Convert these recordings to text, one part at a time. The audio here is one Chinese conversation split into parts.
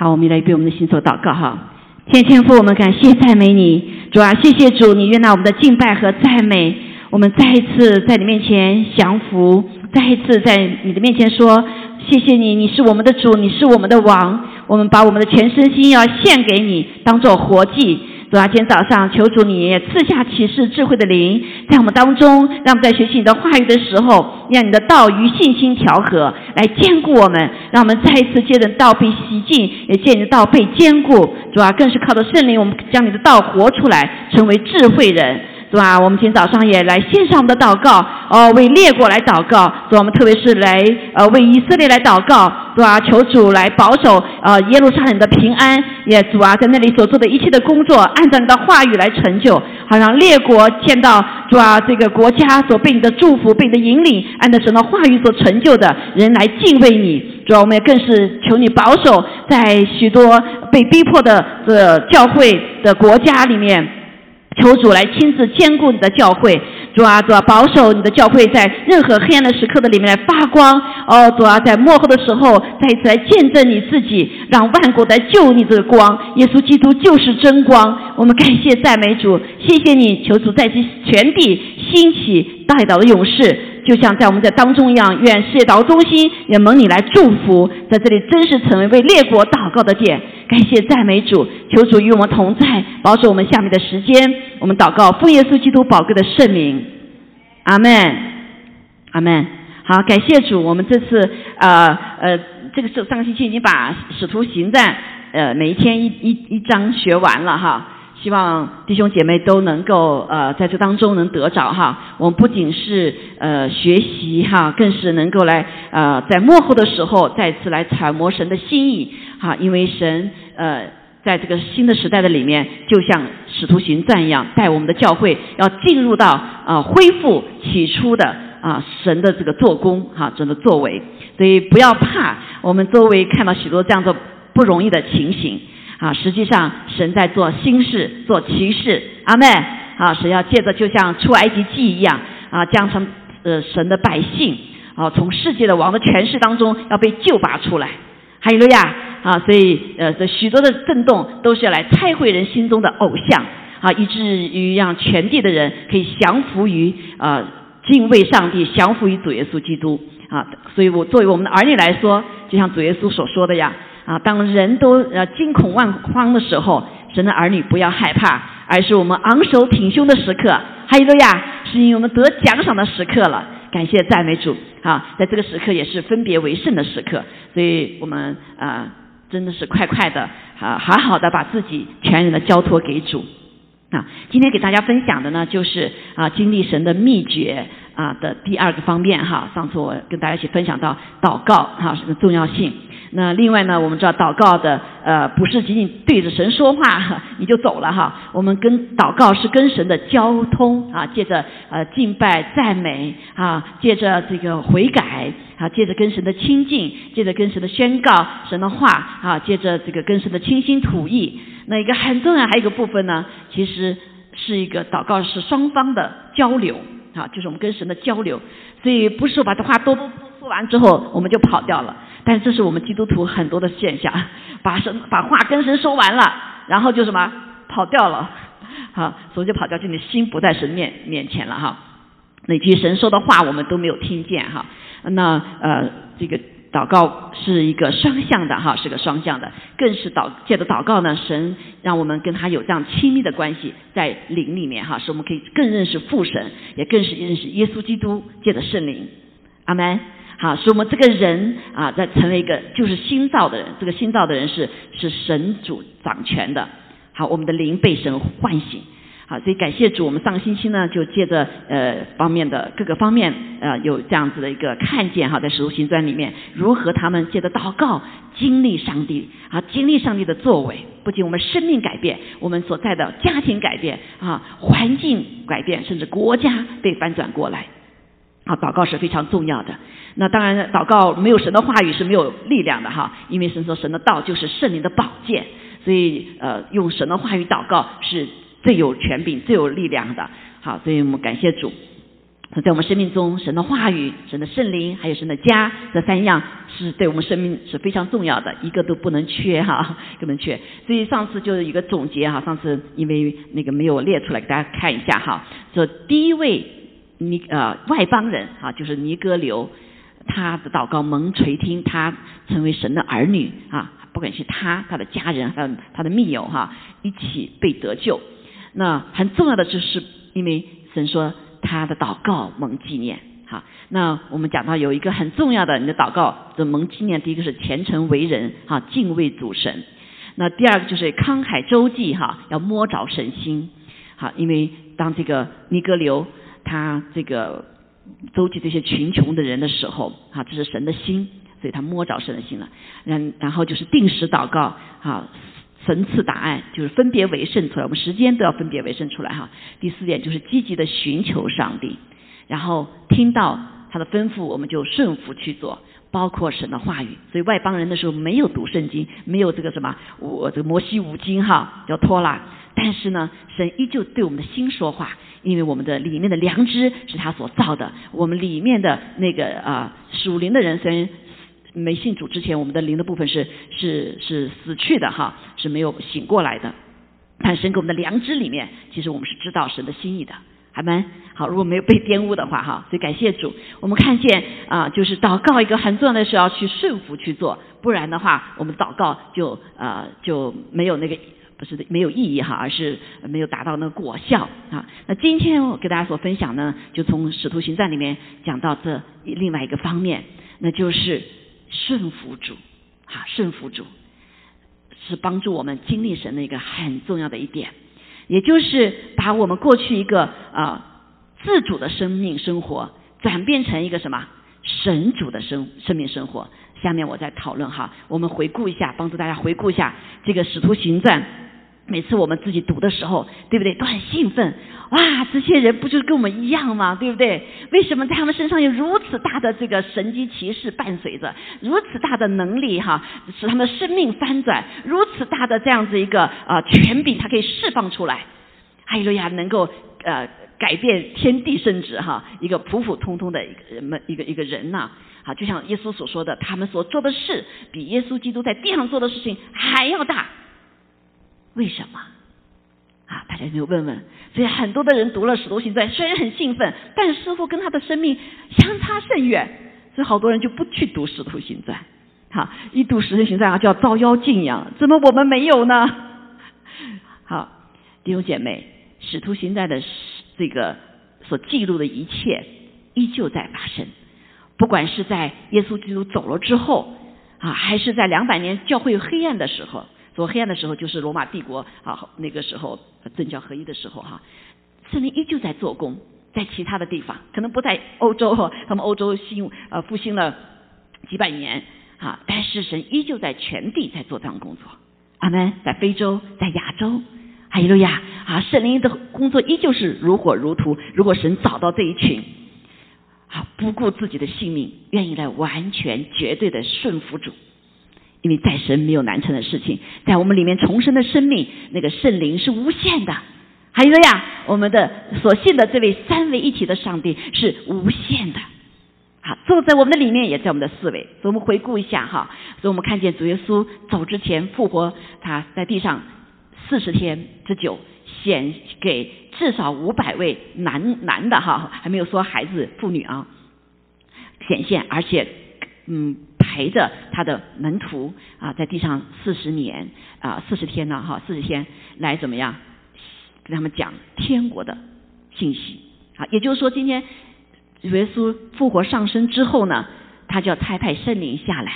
好，我们来对我们的心所祷告哈。天天父，我们感谢赞美你，主啊，谢谢主，你悦纳我们的敬拜和赞美。我们再一次在你面前降服，再一次在你的面前说，谢谢你，你是我们的主，你是我们的王。我们把我们的全身心要献给你，当做活祭。主啊，今天早上求主你赐下启示智慧的灵，在我们当中，让我们在学习你的话语的时候，让你的道与信心调和，来兼顾我们，让我们再一次见着道被洗净，也见证道被兼顾。主啊，更是靠着圣灵，我们将你的道活出来，成为智慧人。是吧？我们今天早上也来献上我们的祷告，哦，为列国来祷告，是吧？我们特别是来呃为以色列来祷告，是吧？求主来保守呃耶路撒冷的平安，也主啊，在那里所做的一切的工作，按照你的话语来成就，好让列国见到主啊这个国家所被你的祝福、被你的引领，按照神的话语所成就的人来敬畏你。主要，我们也更是求你保守在许多被逼迫的这教会的国家里面。求主来亲自兼顾你的教会，主啊，主啊，保守你的教会在任何黑暗的时刻的里面来发光。哦，主啊，在幕后的时候再一次来见证你自己，让万国来救你这个光。耶稣基督就是真光。我们感谢赞美主，谢谢你，求主再次全地兴起带导的勇士。就像在我们在当中一样，愿世界祷中心也蒙你来祝福，在这里真实成为为列国祷告的殿。感谢赞美主，求主与我们同在，保守我们下面的时间。我们祷告奉耶稣基督宝贵的圣名，阿门，阿门。好，感谢主，我们这次呃呃，这个是上个星期已经把使徒行传呃每一天一一一章学完了哈。希望弟兄姐妹都能够呃在这当中能得着哈，我们不仅是呃学习哈，更是能够来呃在幕后的时候再次来揣摩神的心意哈，因为神呃在这个新的时代的里面，就像使徒行传一样，带我们的教会要进入到啊恢复起初的啊神的这个做工哈，神的作为，所以不要怕，我们周围看到许多这样的不容易的情形。啊，实际上神在做新事，做奇事，阿妹，啊，神要借着就像出埃及记一样，啊，将成呃神的百姓，啊，从世界的王的权势当中要被救拔出来，哈利路亚，啊，所以呃这许多的震动都是要来拆毁人心中的偶像，啊，以至于让全地的人可以降服于啊敬畏上帝，降服于主耶稣基督，啊，所以我作为我们的儿女来说，就像主耶稣所说的呀。啊，当人都呃惊恐万慌的时候，神的儿女不要害怕，而是我们昂首挺胸的时刻。哈利路亚，是因为我们得奖赏的时刻了。感谢赞美主啊，在这个时刻也是分别为圣的时刻，所以我们啊真的是快快的啊好好的把自己全然的交托给主啊。今天给大家分享的呢，就是啊经历神的秘诀啊的第二个方面哈。上次我跟大家一起分享到祷告哈的重要性。那另外呢，我们知道祷告的呃不是仅仅对着神说话 你就走了哈，我们跟祷告是跟神的交通啊，借着呃敬拜赞美啊，借着这个悔改啊，借着跟神的亲近，借着跟神的宣告神的话啊，借着这个跟神的倾心吐意。那一个很重要还有一个部分呢，其实是一个祷告是双方的交流啊，就是我们跟神的交流，所以不是说把这话都都说完之后我们就跑掉了。但这是我们基督徒很多的现象，把神把话跟神说完了，然后就什么跑掉了，好，所以就跑掉，就你心不在神面面前了哈。那句神说的话我们都没有听见哈。那呃，这个祷告是一个双向的哈，是个双向的，更是祷借着祷告呢，神让我们跟他有这样亲密的关系在灵里面哈，使我们可以更认识父神，也更是认识耶稣基督借着圣灵，阿门。好，使我们这个人啊，在成为一个就是新造的人。这个新造的人是是神主掌权的。好，我们的灵被神唤醒。好，所以感谢主，我们上个星期呢，就借着呃方面的各个方面呃有这样子的一个看见哈，在使徒行传里面，如何他们借着祷告经历上帝啊，经历上帝的作为，不仅我们生命改变，我们所在的家庭改变啊，环境改变，甚至国家被翻转过来。啊，祷告是非常重要的。那当然，祷告没有神的话语是没有力量的哈。因为神说，神的道就是圣灵的宝剑，所以呃，用神的话语祷告是最有权柄、最有力量的。好，所以我们感谢主。在我们生命中，神的话语、神的圣灵，还有神的家，这三样是对我们生命是非常重要的，一个都不能缺哈，不能缺。所以上次就是一个总结哈，上次因为那个没有列出来给大家看一下哈。这第一位尼呃外邦人哈，就是尼哥流，他的祷告蒙垂听，他成为神的儿女啊，不管是他、他的家人、他他的密友哈，一起被得救。那很重要的就是，因为神说。他的祷告蒙纪念，好，那我们讲到有一个很重要的，你的祷告的蒙纪念，第一个是虔诚为人，哈，敬畏主神。那第二个就是慷慨周济，哈，要摸着神心，好，因为当这个尼哥流他这个周济这些贫穷的人的时候，啊，这是神的心，所以他摸着神的心了。然然后就是定时祷告，啊。神赐答案，就是分别为圣出来。我们时间都要分别为圣出来哈。第四点就是积极的寻求上帝，然后听到他的吩咐，我们就顺服去做，包括神的话语。所以外邦人的时候没有读圣经，没有这个什么我这个摩西五经哈，叫托拉。但是呢，神依旧对我们的心说话，因为我们的里面的良知是他所造的，我们里面的那个啊属灵的人虽然。没信主之前，我们的灵的部分是是是死去的哈，是没有醒过来的。但神给我们的良知里面，其实我们是知道神的心意的，还蛮好。如果没有被玷污的话哈，所以感谢主。我们看见啊，就是祷告一个很重要的事要去顺服去做，不然的话，我们祷告就呃就没有那个不是没有意义哈，而是没有达到那个果效啊。那今天我给大家所分享呢，就从使徒行传里面讲到这另外一个方面，那就是。顺服主，哈，顺服主是帮助我们经历神的一个很重要的一点，也就是把我们过去一个啊自主的生命生活转变成一个什么神主的生生命生活。下面我再讨论哈，我们回顾一下，帮助大家回顾一下这个使徒行传。每次我们自己读的时候，对不对？都很兴奋。哇，这些人不就是跟我们一样吗？对不对？为什么在他们身上有如此大的这个神机骑士伴随着，如此大的能力哈，使他们的生命翻转，如此大的这样子一个啊权柄，他可以释放出来。哈利路亚，能够呃改变天地甚至哈一个普普通通的一个人们一个一个人呐。好，就像耶稣所说的，他们所做的事比耶稣基督在地上做的事情还要大。为什么？啊，大家就问问。所以很多的人读了《使徒行传》，虽然很兴奋，但是似乎跟他的生命相差甚远。所以好多人就不去读《使徒行传》。好，一读《使徒行传》啊，就要遭妖敬仰。怎么我们没有呢？好，弟兄姐妹，《使徒行传》的这个所记录的一切，依旧在发生。不管是在耶稣基督走了之后啊，还是在两百年教会黑暗的时候。多黑暗的时候，就是罗马帝国啊，那个时候政教合一的时候哈，圣灵依旧在做工，在其他的地方，可能不在欧洲，他们欧洲兴呃复兴了几百年啊，但是神依旧在全地在做这样工作。阿门，在非洲，在亚洲，哈利路亚啊，圣灵的工作依旧是如火如荼。如果神找到这一群啊，不顾自己的性命，愿意来完全绝对的顺服主。因为在神没有难成的事情，在我们里面重生的生命，那个圣灵是无限的。还有呀，我们的所信的这位三位一体的上帝是无限的。好，坐在我们的里面，也在我们的思维。所以我们回顾一下哈，所以我们看见主耶稣走之前复活，他在地上四十天之久，显给至少五百位男男的哈，还没有说孩子妇女啊，显现，而且嗯。陪着他的门徒啊，在地上四十年啊，四十天呢，哈，四十天来怎么样？跟他们讲天国的信息啊，也就是说，今天耶稣复活上升之后呢，他就要差派圣灵下来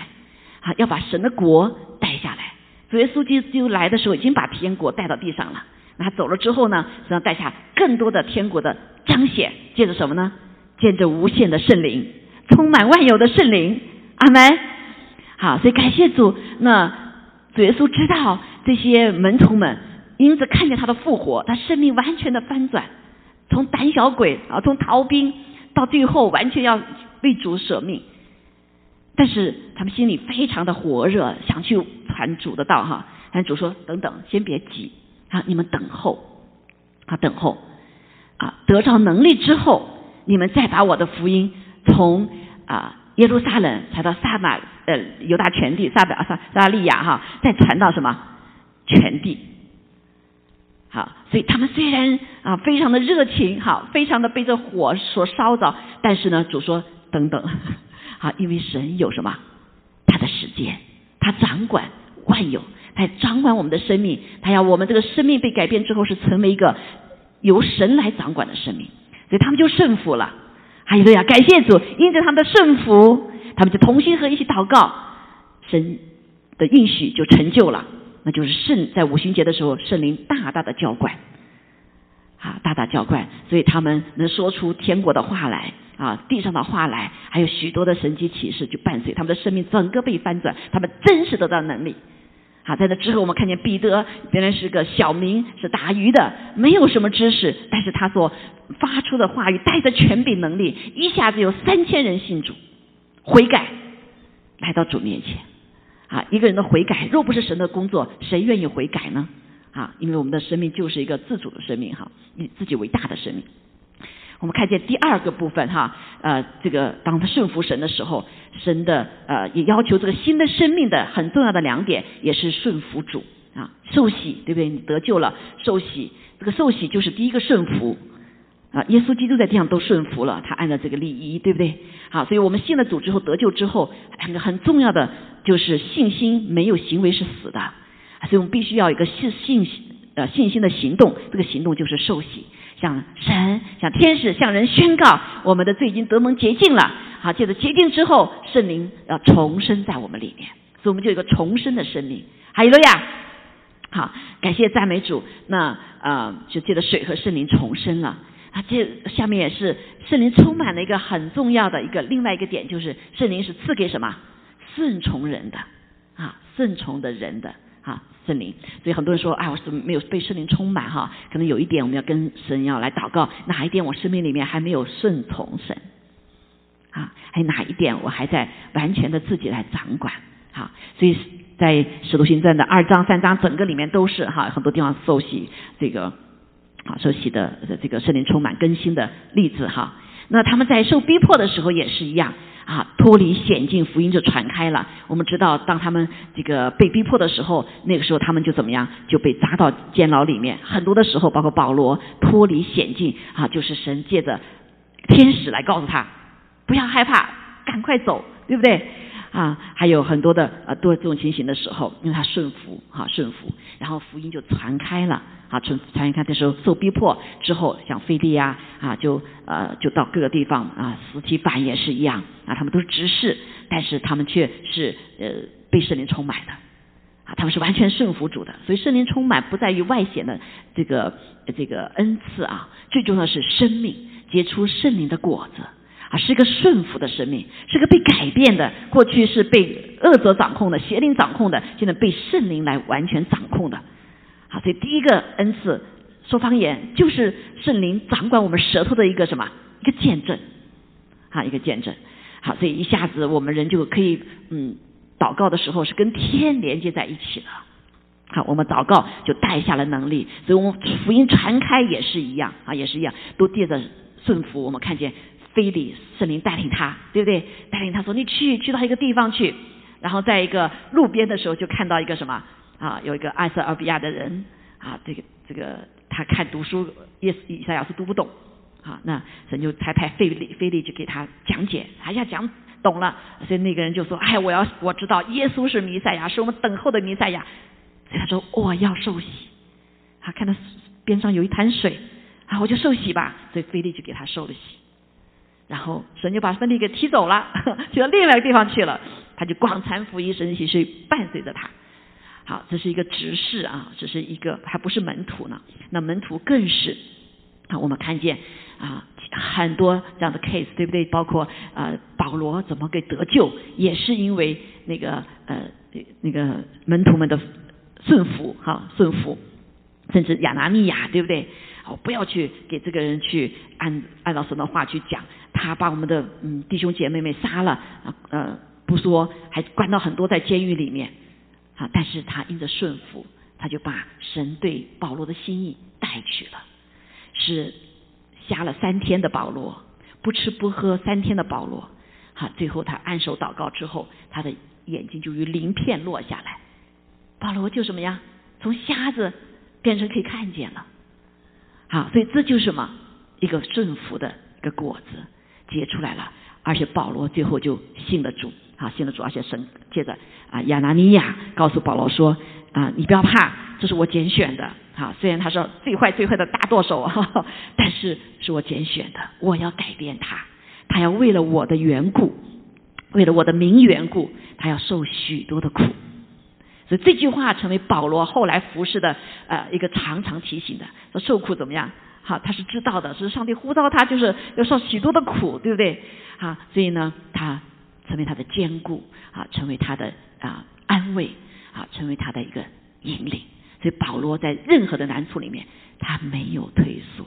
啊，要把神的国带下来。耶稣基督来的时候，已经把天国带到地上了。那他走了之后呢，要带下更多的天国的彰显，借着什么呢？借着无限的圣灵，充满万有的圣灵。阿门，好，所以感谢主。那主耶稣知道这些门徒们，因此看见他的复活，他生命完全的翻转，从胆小鬼啊，从逃兵到最后完全要为主舍命。但是他们心里非常的火热，想去传主的道哈。但主说：“等等，先别急啊，你们等候啊，等候啊，得着能力之后你们再把我的福音从啊耶路撒冷传到撒马呃犹大全地撒表撒撒利亚哈，再传到什么全地。好，所以他们虽然啊非常的热情，好，非常的被这火所烧着，但是呢，主说等等，好，因为神有什么他的时间，他掌管万有，他掌管我们的生命，他要我们这个生命被改变之后是成为一个由神来掌管的生命，所以他们就顺服了。还有呀，感谢主，因着他们的顺服，他们就同心合一起祷告，神的应许就成就了。那就是圣在五旬节的时候，圣灵大大的浇灌，啊，大大浇灌，所以他们能说出天国的话来，啊，地上的话来，还有许多的神迹启示就伴随他们的生命，整个被翻转，他们真实得到能力。好，在这之后，我们看见彼得原来是个小民，是打鱼的，没有什么知识，但是他所发出的话语带着权柄能力，一下子有三千人信主，悔改，来到主面前。啊，一个人的悔改，若不是神的工作，谁愿意悔改呢？啊，因为我们的生命就是一个自主的生命，哈，以自己为大的生命。我们看见第二个部分，哈，呃，这个当他顺服神的时候，神的呃也要求这个新的生命的很重要的两点，也是顺服主啊，受洗，对不对？你得救了，受洗，这个受洗就是第一个顺服。啊，耶稣基督在地上都顺服了，他按照这个礼仪，对不对？好，所以我们信了主之后得救之后，很很重要的就是信心没有行为是死的，所以我们必须要一个信信呃信心的行动，这个行动就是受洗，向神、向天使、向人宣告我们的罪已经得蒙洁净了。好，接着洁净之后，圣灵要重生在我们里面，所以我们就有一个重生的生命。哈利路亚！好，感谢赞美主。那呃，就借着水和圣灵重生了。啊，这下面也是圣灵充满了一个很重要的一个另外一个点，就是圣灵是赐给什么顺从人的啊，顺从的人的啊，圣灵。所以很多人说，哎，我是没有被圣灵充满哈，可能有一点我们要跟神要来祷告，哪一点我生命里面还没有顺从神啊？还有哪一点我还在完全的自己来掌管？好，所以在使徒行传的二章三章整个里面都是哈，很多地方受洗这个。啊，受洗的这个圣灵充满更新的例子哈。那他们在受逼迫的时候也是一样啊，脱离险境，福音就传开了。我们知道，当他们这个被逼迫的时候，那个时候他们就怎么样，就被砸到监牢里面。很多的时候，包括保罗脱离险境啊，就是神借着天使来告诉他，不要害怕，赶快走，对不对？啊，还有很多的呃多这种情形的时候，因为他顺服哈顺服，然后福音就传开了啊传传开的时候受逼迫之后，像菲利呀啊就呃就到各个地方啊斯提凡也是一样啊他们都是执事，但是他们却是呃被圣灵充满的啊他们是完全顺服主的，所以圣灵充满不在于外显的这个这个恩赐啊，最重要是生命结出圣灵的果子。啊，是一个顺服的生命，是个被改变的。过去是被恶者掌控的，邪灵掌控的，现在被圣灵来完全掌控的。好，所以第一个恩赐说方言，就是圣灵掌管我们舌头的一个什么？一个见证。啊，一个见证。好，所以一下子我们人就可以嗯，祷告的时候是跟天连接在一起了。好，我们祷告就带下了能力，所以我们福音传开也是一样啊，也是一样，都借着顺服，我们看见。菲利圣灵带领他，对不对？带领他说：“你去，去到一个地方去。”然后在一个路边的时候，就看到一个什么啊？有一个埃塞俄比亚的人啊，这个这个他看读书，耶以赛亚是读不懂啊。那神就才派费利，菲利就给他讲解，哎呀讲懂了。所以那个人就说：“哎，我要我知道耶稣是弥赛亚，是我们等候的弥赛亚。”所以他说：“我要受洗。”他看到边上有一潭水啊，我就受洗吧。所以菲利就给他受了洗。然后神就把芬利给踢走了，去到另外一个地方去了。他就广传福音，神其实伴随着他。好，这是一个执事啊，这是一个还不是门徒呢。那门徒更是啊，我们看见啊很多这样的 case，对不对？包括呃保罗怎么给得救，也是因为那个呃那个门徒们的顺服哈顺服，甚至亚拿尼亚，对不对？哦，不要去给这个人去按按照神的话去讲，他把我们的嗯弟兄姐妹们杀了啊呃不说，还关到很多在监狱里面啊，但是他因着顺服，他就把神对保罗的心意带去了，是瞎了三天的保罗不吃不喝三天的保罗，好，最后他按手祷告之后，他的眼睛就如鳞片落下来，保罗就什么呀？从瞎子变成可以看见了。好，所以这就是什么？一个顺服的一个果子结出来了，而且保罗最后就信了主，啊，信了主，而且神接着啊，亚拿尼亚告诉保罗说啊，你不要怕，这是我拣选的，啊，虽然他说最坏最坏的大舵手，但是是我拣选的，我要改变他，他要为了我的缘故，为了我的名缘故，他要受许多的苦，所以这句话成为保罗后来服侍的呃一个常常提醒的，说受苦怎么样？好，他是知道的，是上帝呼召他，就是要受许多的苦，对不对？啊，所以呢，他成为他的坚固，啊，成为他的啊安慰，啊，成为他的一个引领。所以保罗在任何的难处里面，他没有退缩。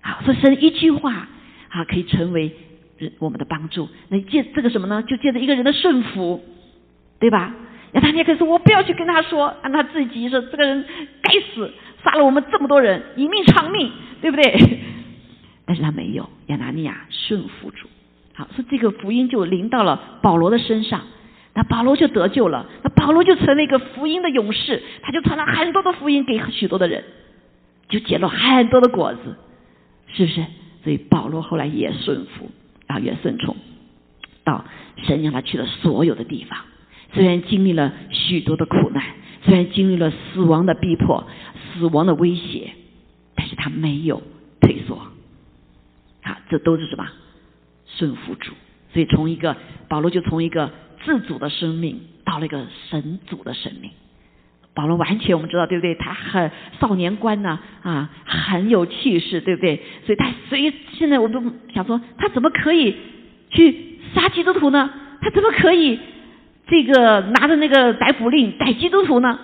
好，所以神一句话啊，可以成为我们的帮助。那借这个什么呢？就借着一个人的顺服，对吧？那他也可以说，我不要去跟他说，让他自己说这个人该死。杀了我们这么多人，以命偿命，对不对？但是他没有，亚拿尼亚顺服主，好，所以这个福音就临到了保罗的身上，那保罗就得救了，那保罗就成了一个福音的勇士，他就传了很多的福音给许多的人，就结了很多的果子，是不是？所以保罗后来也顺服，啊，也顺从，到神让他去了所有的地方，虽然经历了许多的苦难，虽然经历了死亡的逼迫。死亡的威胁，但是他没有退缩，啊，这都是什么顺服主？所以从一个保罗就从一个自主的生命到了一个神主的生命。保罗完全我们知道对不对？他很少年观呢啊，很有气势，对不对？所以他所以现在我都想说，他怎么可以去杀基督徒呢？他怎么可以这个拿着那个逮捕令逮基督徒呢？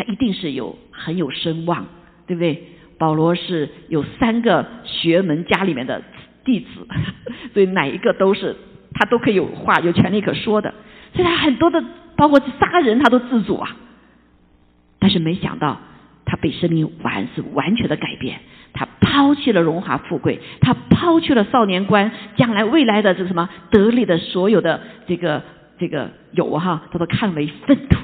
他一定是有很有声望，对不对？保罗是有三个学门家里面的弟子，所以哪一个都是他都可以有话有权利可说的。所以他很多的包括杀人他都自主啊。但是没想到他被生命完是完全的改变，他抛弃了荣华富贵，他抛弃了少年观，将来未来的这什么得力的所有的这个这个有哈，他都看为粪土。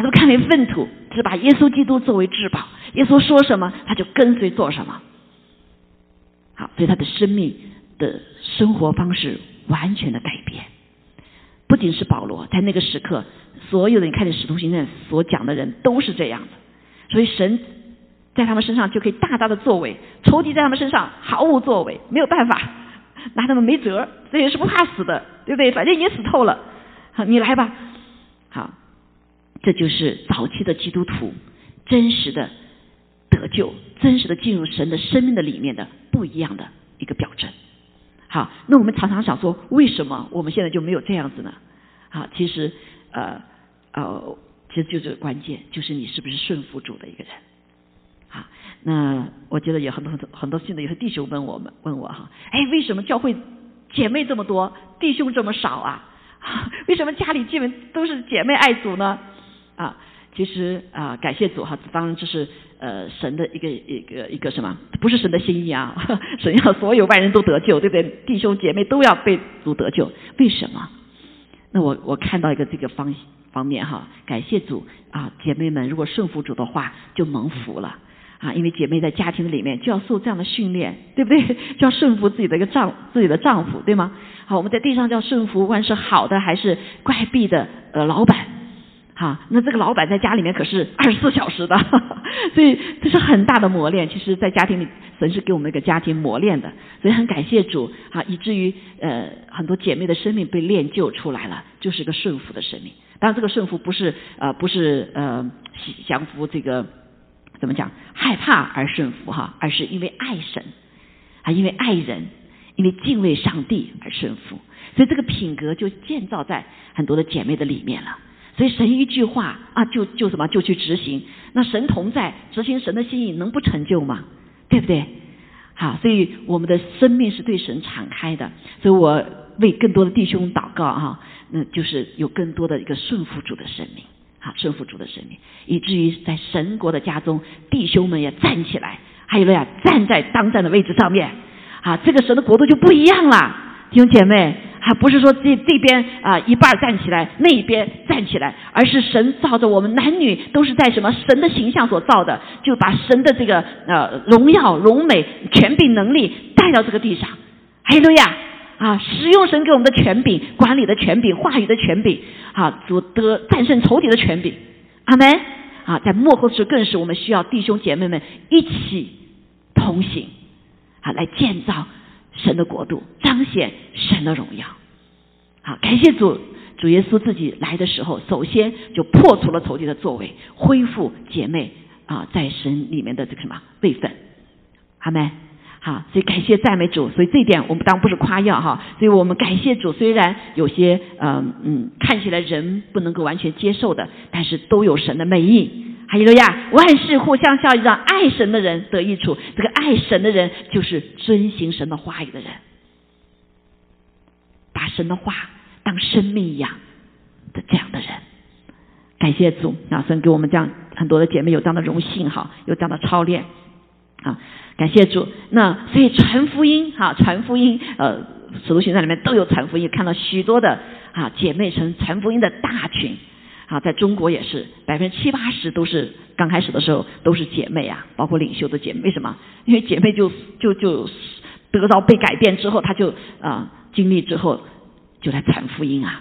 他都看为粪土，只把耶稣基督作为至宝。耶稣说什么，他就跟随做什么。好，所以他的生命的生活方式完全的改变。不仅是保罗，在那个时刻，所有的你看见使徒行传所讲的人都是这样的。所以神在他们身上就可以大大的作为，仇敌在他们身上毫无作为，没有办法，拿他们没辙。这也是不怕死的，对不对？反正也死透了。好，你来吧。好。这就是早期的基督徒真实的得救、真实的进入神的生命的里面的不一样的一个表征。好，那我们常常想说，为什么我们现在就没有这样子呢？好，其实呃呃，其实就这个关键，就是你是不是顺服主的一个人。好，那我觉得有很多很多很多信的有些弟兄问我们问我哈，哎，为什么教会姐妹这么多，弟兄这么少啊？为什么家里基本都是姐妹爱主呢？啊，其实啊，感谢主哈，当然这是呃神的一个一个一个什么，不是神的心意啊，神要所有外人都得救，对不对？弟兄姐妹都要被主得救，为什么？那我我看到一个这个方方面哈，感谢主啊，姐妹们如果顺服主的话，就蒙福了啊，因为姐妹在家庭里面就要受这样的训练，对不对？就要顺服自己的一个丈自己的丈夫，对吗？好，我们在地上叫顺服，无论是好的还是怪癖的呃老板。哈，那这个老板在家里面可是二十四小时的，所以这是很大的磨练。其实，在家庭里，神是给我们一个家庭磨练的，所以很感谢主啊，以至于呃很多姐妹的生命被练就出来了，就是一个顺服的生命。当然，这个顺服不是呃不是呃降服这个怎么讲害怕而顺服哈，而是因为爱神啊，因为爱人，因为敬畏上帝而顺服。所以这个品格就建造在很多的姐妹的里面了。所以神一句话啊，就就什么就去执行。那神同在，执行神的心意，能不成就吗？对不对？好，所以我们的生命是对神敞开的。所以我为更多的弟兄祷告啊，那就是有更多的一个顺服主的生命，好顺服主的生命，以至于在神国的家中，弟兄们也站起来，还有了呀，站在当站的位置上面，啊，这个神的国度就不一样了，弟兄姐妹，还不是说这这边啊一半站起来，那一边站起来，而是神造着我们男女都是在什么神的形象所造的，就把神的这个呃荣耀、荣美、权柄、能力带到这个地上。哈利路亚啊！使用神给我们的权柄、管理的权柄、话语的权柄，啊，主得战胜仇敌的权柄。阿门啊！在幕后时更是我们需要弟兄姐妹们一起同行。啊，来建造神的国度，彰显神的荣耀。好，感谢主，主耶稣自己来的时候，首先就破除了仇敌的作为，恢复姐妹啊在神里面的这个什么位分。阿门。好，所以感谢赞美主。所以这一点我们当然不是夸耀哈，所以我们感谢主。虽然有些嗯嗯看起来人不能够完全接受的，但是都有神的美意。哈利路亚！万事互相效力，让爱神的人得益处。这个爱神的人，就是遵行神的话语的人，把神的话当生命一样的这样的人。感谢主，啊，神给我们这样很多的姐妹有这样的荣幸哈，有这样的操练啊！感谢主。那所以传福音哈，传福音，呃，使徒行传里面都有传福音，看到许多的啊姐妹成传福音的大群。啊，在中国也是百分之七八十都是刚开始的时候都是姐妹啊，包括领袖的姐妹。为什么？因为姐妹就就就得到被改变之后，她就啊经历之后就来传福音啊。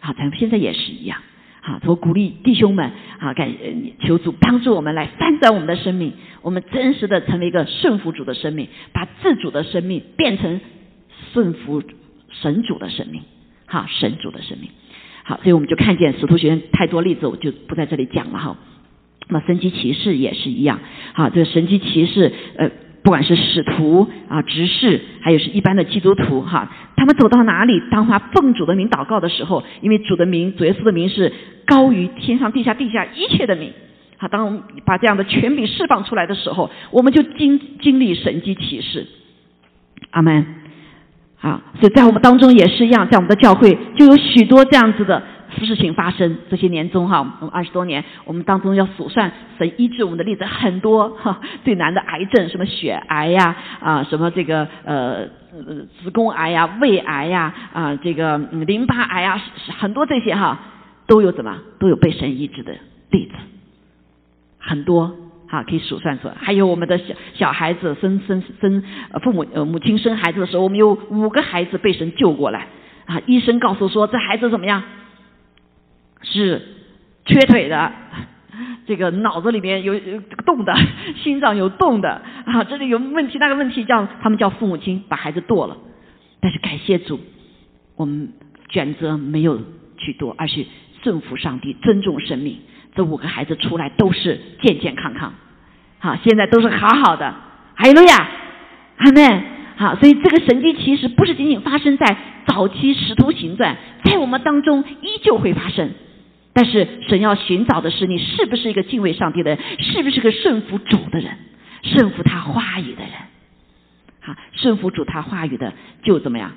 好，咱们现在也是一样。好，我鼓励弟兄们啊，感求主帮助我们来翻转我们的生命，我们真实的成为一个顺服主的生命，把自主的生命变成顺服神主的生命。哈，神主的生命。好，所以我们就看见使徒学院太多例子，我就不在这里讲了哈。那么神机骑士也是一样，好，这个神机骑士，呃，不管是使徒啊、执事，还有是一般的基督徒哈，他们走到哪里，当他奉主的名祷告的时候，因为主的名，主耶稣的名是高于天上地下地下一切的名。好，当我们把这样的权柄释放出来的时候，我们就经经历神机骑士。阿门。啊，所以在我们当中也是一样，在我们的教会就有许多这样子的事情发生。这些年中哈，我们二十多年，我们当中要数算神医治我们的例子很多哈。最难的癌症，什么血癌呀，啊，什么这个呃子宫癌呀、胃癌呀，啊，这个淋巴癌呀，很多这些哈，都有怎么都有被神医治的例子，很多。好，可以数算出来。还有我们的小小孩子生生生，父母呃母亲生孩子的时候，我们有五个孩子被神救过来。啊，医生告诉说这孩子怎么样？是缺腿的，这个脑子里面有有动的，心脏有动的啊，这里有问题那个问题叫他们叫父母亲把孩子剁了。但是感谢主，我们选择没有去剁，而是顺服上帝，尊重生命。这五个孩子出来都是健健康康，好，现在都是好好的。哈利路亚，阿门。好，所以这个神迹其实不是仅仅发生在早期使徒行传，在我们当中依旧会发生。但是神要寻找的是你是不是一个敬畏上帝的人，是不是个顺服主的人，顺服他话语的人。好，顺服主他话语的就怎么样？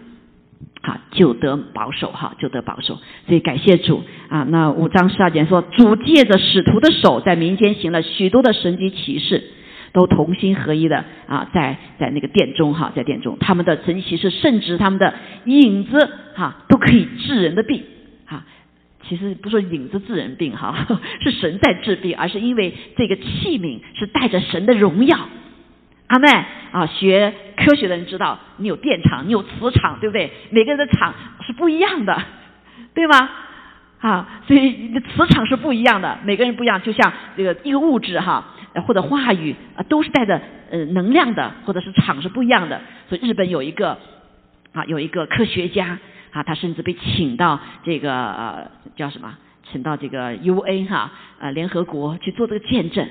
好，就得保守哈，就得保守。所以感谢主啊！那五章十二节说，主借着使徒的手，在民间行了许多的神迹奇事，都同心合一的啊，在在那个殿中哈，在殿中，他们的神迹奇事，甚至他们的影子哈，都可以治人的病哈。其实不说影子治人病哈，是神在治病，而是因为这个器皿是带着神的荣耀。阿妹啊，学科学的人知道，你有电场，你有磁场，对不对？每个人的场是不一样的，对吗？啊，所以你的磁场是不一样的，每个人不一样。就像这个一个物质哈，或者话语啊，都是带着呃能量的，或者是场是不一样的。所以日本有一个啊，有一个科学家啊，他甚至被请到这个呃叫什么，请到这个 UN 哈呃联合国去做这个见证。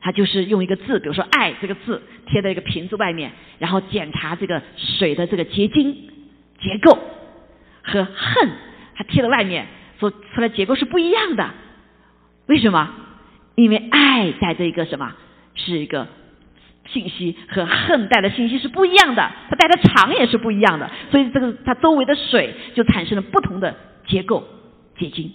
他就是用一个字，比如说“爱”这个字贴在一个瓶子外面，然后检查这个水的这个结晶结构和“恨”它贴在外面，所出来结构是不一样的。为什么？因为爱带着一个什么？是一个信息和恨带的信息是不一样的，它带的场也是不一样的，所以这个它周围的水就产生了不同的结构结晶。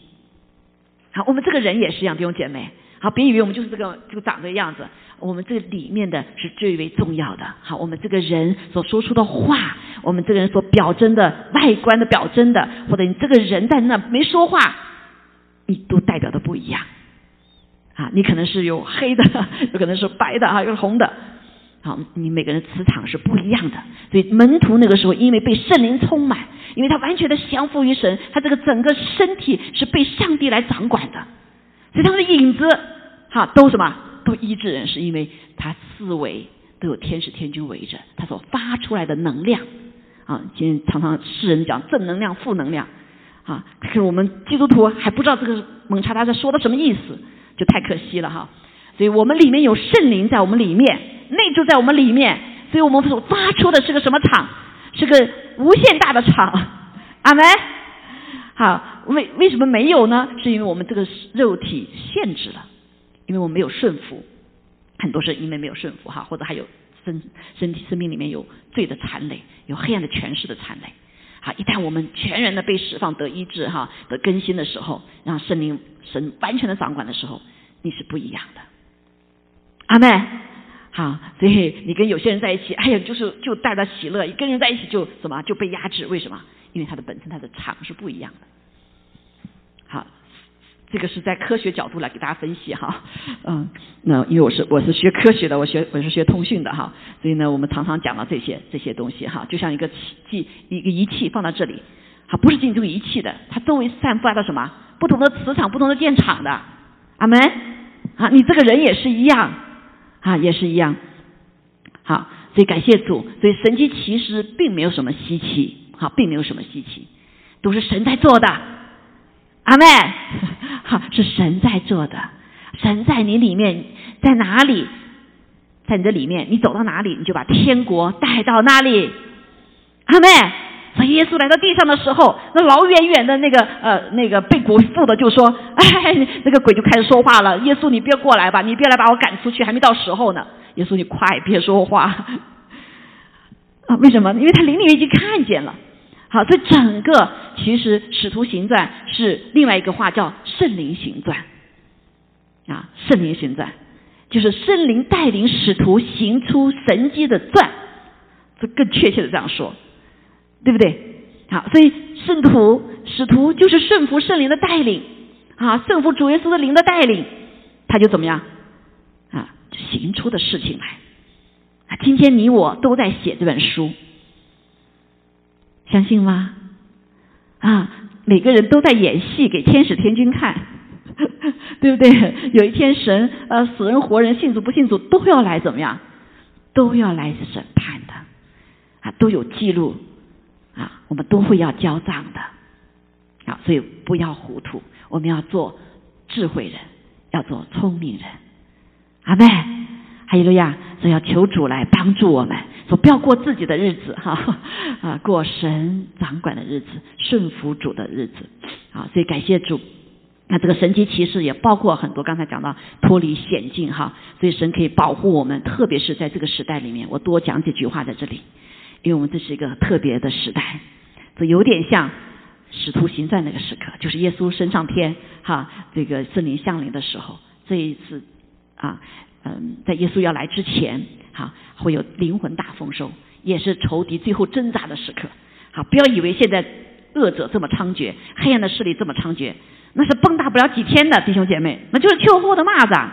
好，我们这个人也是一样，弟兄姐妹。好，别以为我们就是这个就长这个样子，我们这里面的是最为重要的。好，我们这个人所说出的话，我们这个人所表征的外观的表征的，或者你这个人在那没说话，你都代表的不一样。啊，你可能是有黑的，有可能是白的啊，有红的。好，你每个人磁场是不一样的。所以门徒那个时候，因为被圣灵充满，因为他完全的降服于神，他这个整个身体是被上帝来掌管的。所以他们的影子，哈，都什么？都医治人，是因为他四围都有天使天君围着，他所发出来的能量。啊，今天常常世人讲正能量、负能量，啊，可是我们基督徒还不知道这个蒙查他在说的什么意思，就太可惜了哈。所以我们里面有圣灵在我们里面。内住在我们里面，所以我们所发出的是个什么场？是个无限大的场，阿门。好，为为什么没有呢？是因为我们这个肉体限制了，因为我没有顺服，很多是因为没有顺服哈，或者还有身身体生命里面有罪的残累，有黑暗的权势的残累。好，一旦我们全然的被释放得医治哈，得更新的时候，让圣灵神完全的掌管的时候，你是不一样的，阿妹。好，所以你跟有些人在一起，哎呀，就是就带着喜乐；跟人在一起就什么就被压制。为什么？因为他的本身他的场是不一样的。好，这个是在科学角度来给大家分析哈。嗯，那因为我是我是学科学的，我学我是学通讯的哈，所以呢，我们常常讲到这些这些东西哈，就像一个器一个仪器放到这里，它不是进这个仪器的，它周围散发的什么不同的磁场、不同的电场的。阿门。啊，你这个人也是一样。啊，也是一样。好，所以感谢主。所以神迹其实并没有什么稀奇，好，并没有什么稀奇，都是神在做的。阿妹，好，是神在做的。神在你里面，在哪里？在你的里面，你走到哪里，你就把天国带到哪里。阿妹。所以耶稣来到地上的时候，那老远远的那个呃那个被鬼附的就说：“ 哎，那个鬼就开始说话了。耶稣，你别过来吧，你别来把我赶出去，还没到时候呢。耶稣，你快别说话啊！为什么？因为他灵里面已经看见了。好，这整个其实使徒行传是另外一个话叫圣灵行传啊，圣灵行传就是圣灵带领使徒行出神迹的传，这更确切的这样说。”对不对？好，所以圣徒、使徒就是顺服圣灵的带领，啊，顺服主耶稣的灵的带领，他就怎么样啊？行出的事情来。啊，今天你我都在写这本书，相信吗？啊，每个人都在演戏给天使天君看，对不对？有一天神呃，死人活人，信主不信主都要来怎么样？都要来审判的，啊，都有记录。啊，我们都会要交账的，啊，所以不要糊涂，我们要做智慧人，要做聪明人。阿妹，还有个呀，所以要求主来帮助我们，说不要过自己的日子哈，啊，过神掌管的日子，顺服主的日子。啊，所以感谢主。那这个神级骑士也包括很多，刚才讲到脱离险境哈，所以神可以保护我们，特别是在这个时代里面，我多讲几句话在这里。因为我们这是一个特别的时代，这有点像使徒行传那个时刻，就是耶稣升上天，哈，这个圣灵降临的时候，这一次啊，嗯，在耶稣要来之前，哈，会有灵魂大丰收，也是仇敌最后挣扎的时刻，好，不要以为现在恶者这么猖獗，黑暗的势力这么猖獗，那是蹦跶不了几天的，弟兄姐妹，那就是秋后的蚂蚱，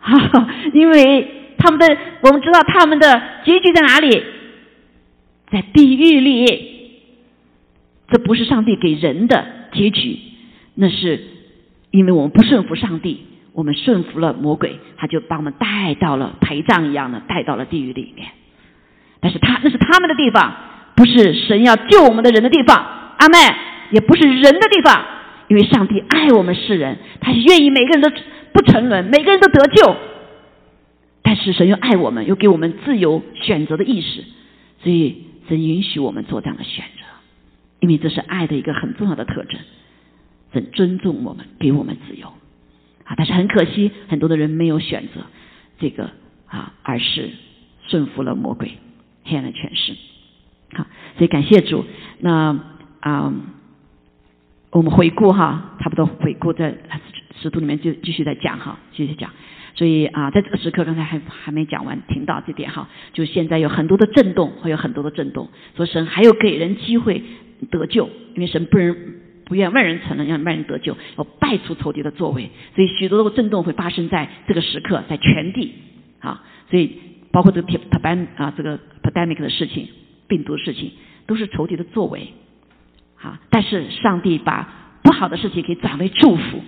哈，因为他们的，我们知道他们的结局在哪里。在地狱里，这不是上帝给人的结局，那是因为我们不顺服上帝，我们顺服了魔鬼，他就把我们带到了陪葬一样的带到了地狱里面。但是他那是他们的地方，不是神要救我们的人的地方。阿妹，也不是人的地方，因为上帝爱我们世人，他愿意每个人都不沉沦，每个人都得救。但是神又爱我们，又给我们自由选择的意识，所以。神允许我们做这样的选择，因为这是爱的一个很重要的特征。神尊重我们，给我们自由啊！但是很可惜，很多的人没有选择这个啊，而是顺服了魔鬼黑暗的权势。好，所以感谢主。那啊，我们回顾哈，差不多回顾在使徒里面就继续在讲哈，继续讲。所以啊，在这个时刻，刚才还还没讲完，听到这点哈，就现在有很多的震动，会有很多的震动。说神还有给人机会得救，因为神不人不愿万人承认，让万人得救，要败除仇敌的作为。所以许多的震动会发生在这个时刻，在全地啊。所以包括这个 p a p a 啊，这个 pandemic 的事情，病毒的事情，都是仇敌的作为。好，但是上帝把不好的事情给转为祝福。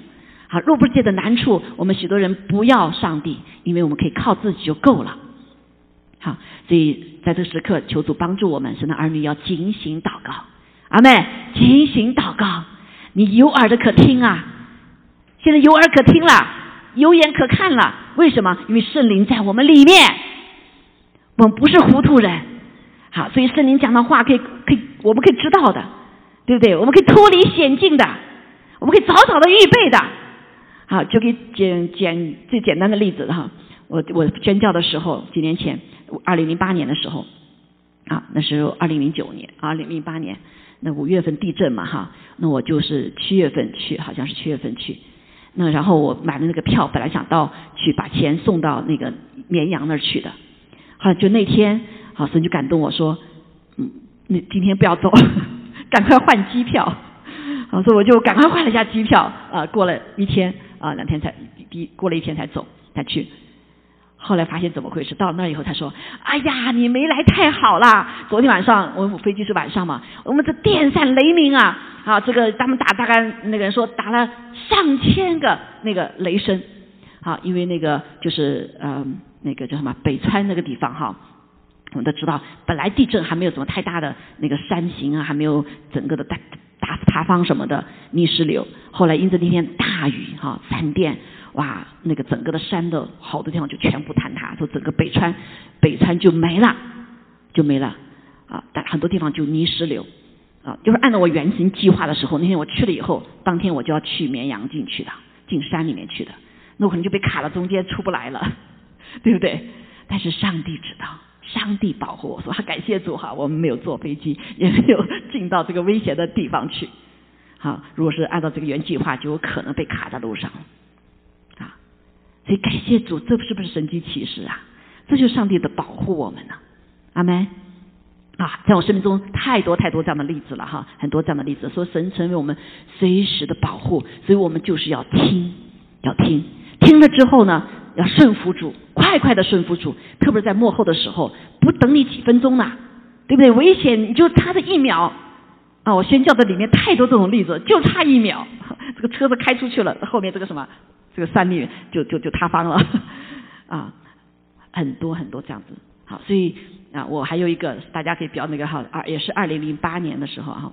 好，若不借的难处，我们许多人不要上帝，因为我们可以靠自己就够了。好，所以在这时刻，求主帮助我们，神的儿女要警醒祷告。阿妹，警醒祷告，你有耳的可听啊！现在有耳可听了，有眼可看了。为什么？因为圣灵在我们里面，我们不是糊涂人。好，所以圣灵讲的话，可以可以，我们可以知道的，对不对？我们可以脱离险境的，我们可以早早的预备的。好，就给简简最简单的例子哈。我我宣教的时候，几年前，二零零八年的时候，啊，那时候二零零九年，二零零八年，那五月份地震嘛哈，那我就是七月份去，好像是七月份去。那然后我买的那个票，本来想到去把钱送到那个绵阳那儿去的。好，就那天，好神就感动我说，嗯，你今天不要走，赶快换机票。好，所以我就赶快换了一下机票，啊，过了一天。啊，两天才第过了一天才走才去，后来发现怎么回事？到了那以后，他说：“哎呀，你没来太好了。昨天晚上我们飞机是晚上嘛，我们这电闪雷鸣啊，啊，这个他们打大概那个人说打了上千个那个雷声，好，因为那个就是呃那个叫什么北川那个地方哈，我们都知道，本来地震还没有什么太大的那个山形啊，还没有整个的大。”大塌方什么的泥石流，后来因着那天大雨哈，闪电哇，那个整个的山的好多地方就全部坍塌，说整个北川北川就没了，就没了啊，但很多地方就泥石流啊，就是按照我原型计划的时候，那天我去了以后，当天我就要去绵阳进去的，进山里面去的，那我可能就被卡了中间出不来了，对不对？但是上帝知道。上帝保护我说，感谢主哈，我们没有坐飞机，也没有进到这个危险的地方去。好，如果是按照这个原计划，就有可能被卡在路上。啊，所以感谢主，这是不是神迹启示啊？这就是上帝的保护我们呢。阿门。啊，在我生命中太多太多这样的例子了哈，很多这样的例子，说神成为我们随时的保护，所以我们就是要听，要听，听了之后呢？要顺服主，快快的顺服主，特别是在幕后的时候，不等你几分钟呢，对不对？危险你就差这一秒啊！我宣教的里面太多这种例子，就差一秒，这个车子开出去了，后面这个什么，这个山里就就就塌方了啊！很多很多这样子，好，所以啊，我还有一个大家可以比较那个哈，二也是二零零八年的时候哈，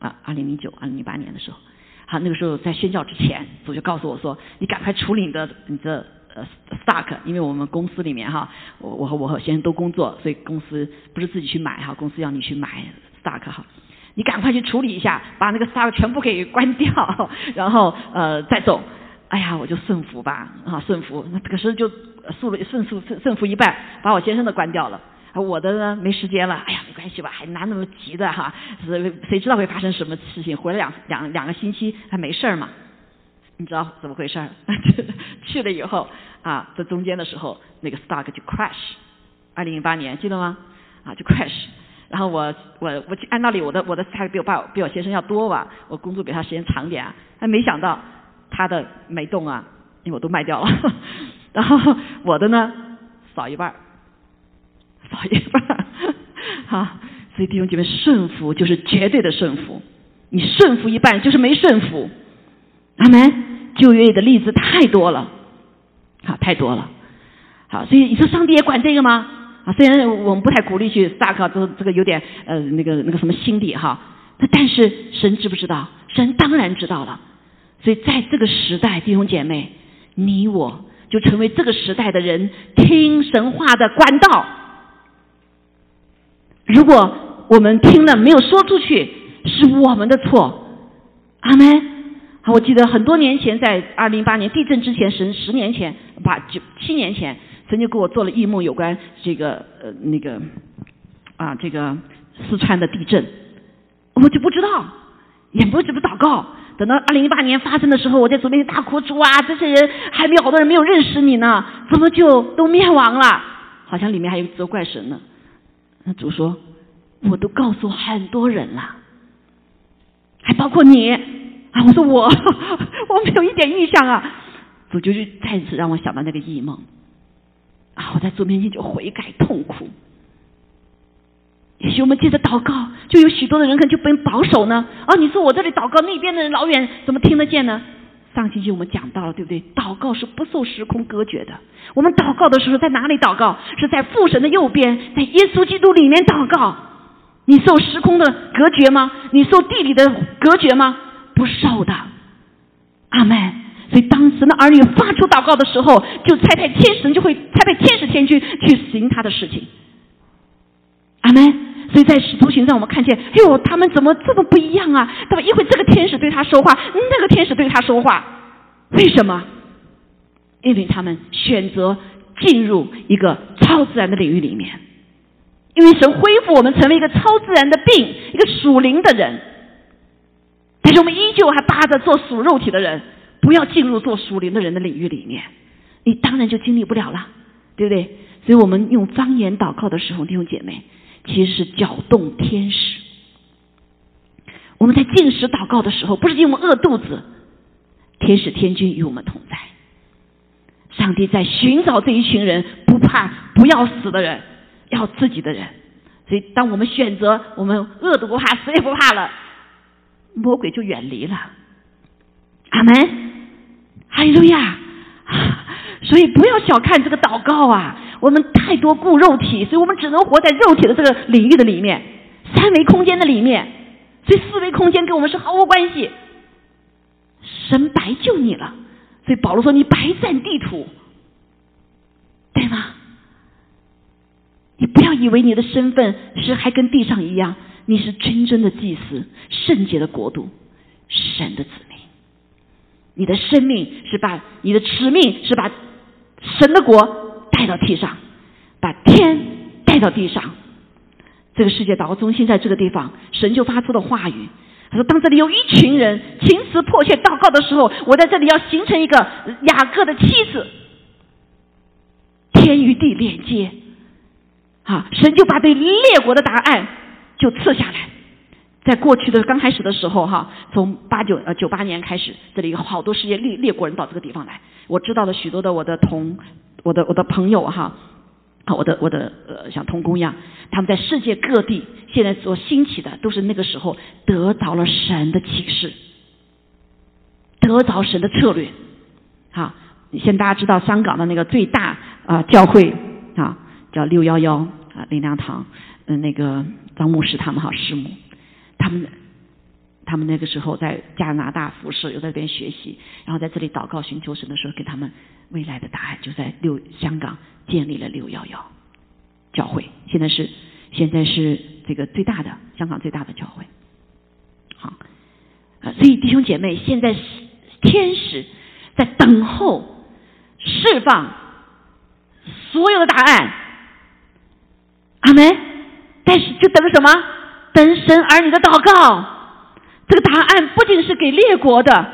啊，二零零九、二零零八年的时候，好，那个时候在宣教之前，主就告诉我说，你赶快处理你的你的。呃，stock，因为我们公司里面哈，我我和我和先生都工作，所以公司不是自己去买哈，公司要你去买 stock 哈，你赶快去处理一下，把那个 stock 全部给关掉，然后呃再走。哎呀，我就顺服吧，啊顺服，那可是就速了顺速顺顺服一半，把我先生的关掉了，我的呢没时间了，哎呀没关系吧，还哪那么急的哈，谁谁知道会发生什么事情？回来两两两个星期还没事儿嘛。你知道怎么回事儿？去了以后啊，在中间的时候，那个 stock 就 crash。二零零八年记得吗？啊，就 crash。然后我我我按道理我的我的 stock 比我爸比我先生要多吧，我工作比他时间长点啊。但没想到他的没动啊，因为我都卖掉了。然后我的呢少一半儿，少一半儿。好，所以弟兄姐妹顺服就是绝对的顺服，你顺服一半就是没顺服。阿门。旧约的例子太多了，好，太多了。好，所以你说上帝也管这个吗？啊，虽然我们不太鼓励去撒克，这这个有点呃那个那个什么心理哈。但是神知不知道？神当然知道了。所以在这个时代，弟兄姐妹，你我就成为这个时代的人听神话的管道。如果我们听了没有说出去，是我们的错。阿门。好，我记得很多年前，在二零一八年地震之前，十十年前，八九七年前，曾经给我做了异梦，有关这个呃那个啊这个四川的地震，我就不知道，也不怎么祷告，等到二零一八年发生的时候，我在主面前大哭，主啊，这些人还没有好多人没有认识你呢，怎么就都灭亡了？好像里面还有责怪神呢。那主说，我都告诉很多人了，还包括你啊。我说我 我没有一点印象啊。主就就再次让我想到那个异梦啊，我在主面前就悔改痛苦。也许我们接着祷告，就有许多的人可能就被保守呢。啊，你说我这里祷告，那边的人老远怎么听得见呢？上星期我们讲到了，对不对？祷告是不受时空隔绝的。我们祷告的时候在哪里祷告？是在父神的右边，在耶稣基督里面祷告。你受时空的隔绝吗？你受地理的隔绝吗？不受的。阿门。所以当神的儿女发出祷告的时候，就差派天使，就会差派天使天君去行他的事情。阿门。所以在使徒行上，我们看见，哎呦，他们怎么这么不一样啊？怎么一会这个天使对他说话，那个天使对他说话，为什么？因为他们选择进入一个超自然的领域里面。因为神恢复我们成为一个超自然的病，一个属灵的人，但是我们依旧还扒着做属肉体的人，不要进入做属灵的人的领域里面，你当然就经历不了了，对不对？所以我们用方言祷告的时候，弟兄姐妹。其实是搅动天使。我们在进食祷告的时候，不是因为饿肚子，天使天君与我们同在。上帝在寻找这一群人，不怕不要死的人，要自己的人。所以，当我们选择我们饿都不怕，死也不怕了，魔鬼就远离了。阿门，哈利路亚。所以，不要小看这个祷告啊。我们太多顾肉体，所以我们只能活在肉体的这个领域的里面，三维空间的里面，所以四维空间跟我们是毫无关系。神白救你了，所以保罗说你白占地图，对吗？你不要以为你的身份是还跟地上一样，你是真正的祭司，圣洁的国度，神的子民。你的生命是把你的使命是把神的国。带到地上，把天带到地上。这个世界祷告中心在这个地方，神就发出了话语。他说：“当这里有一群人情辞迫切祷告的时候，我在这里要形成一个雅各的妻子，天与地连接。啊，神就把对列国的答案就赐下来。在过去的刚开始的时候，哈，从八九呃九八年开始，这里有好多世界列列国人到这个地方来。我知道了许多的我的同。我的我的朋友哈，啊，我的我的呃，像童工一样，他们在世界各地现在所兴起的，都是那个时候得着了神的启示，得着神的策略。好，现在大家知道香港的那个最大啊教会啊，叫六幺幺啊灵粮堂，嗯，那个张牧师他们哈师母，他们。他们那个时候在加拿大服侍，又在这边学习，然后在这里祷告寻求神的时候，给他们未来的答案，就在六香港建立了六幺幺教会。现在是现在是这个最大的香港最大的教会。好，啊，所以弟兄姐妹，现在天使在等候释放所有的答案。阿门。但是就等着什么？等神儿女的祷告。这个答案不仅是给列国的，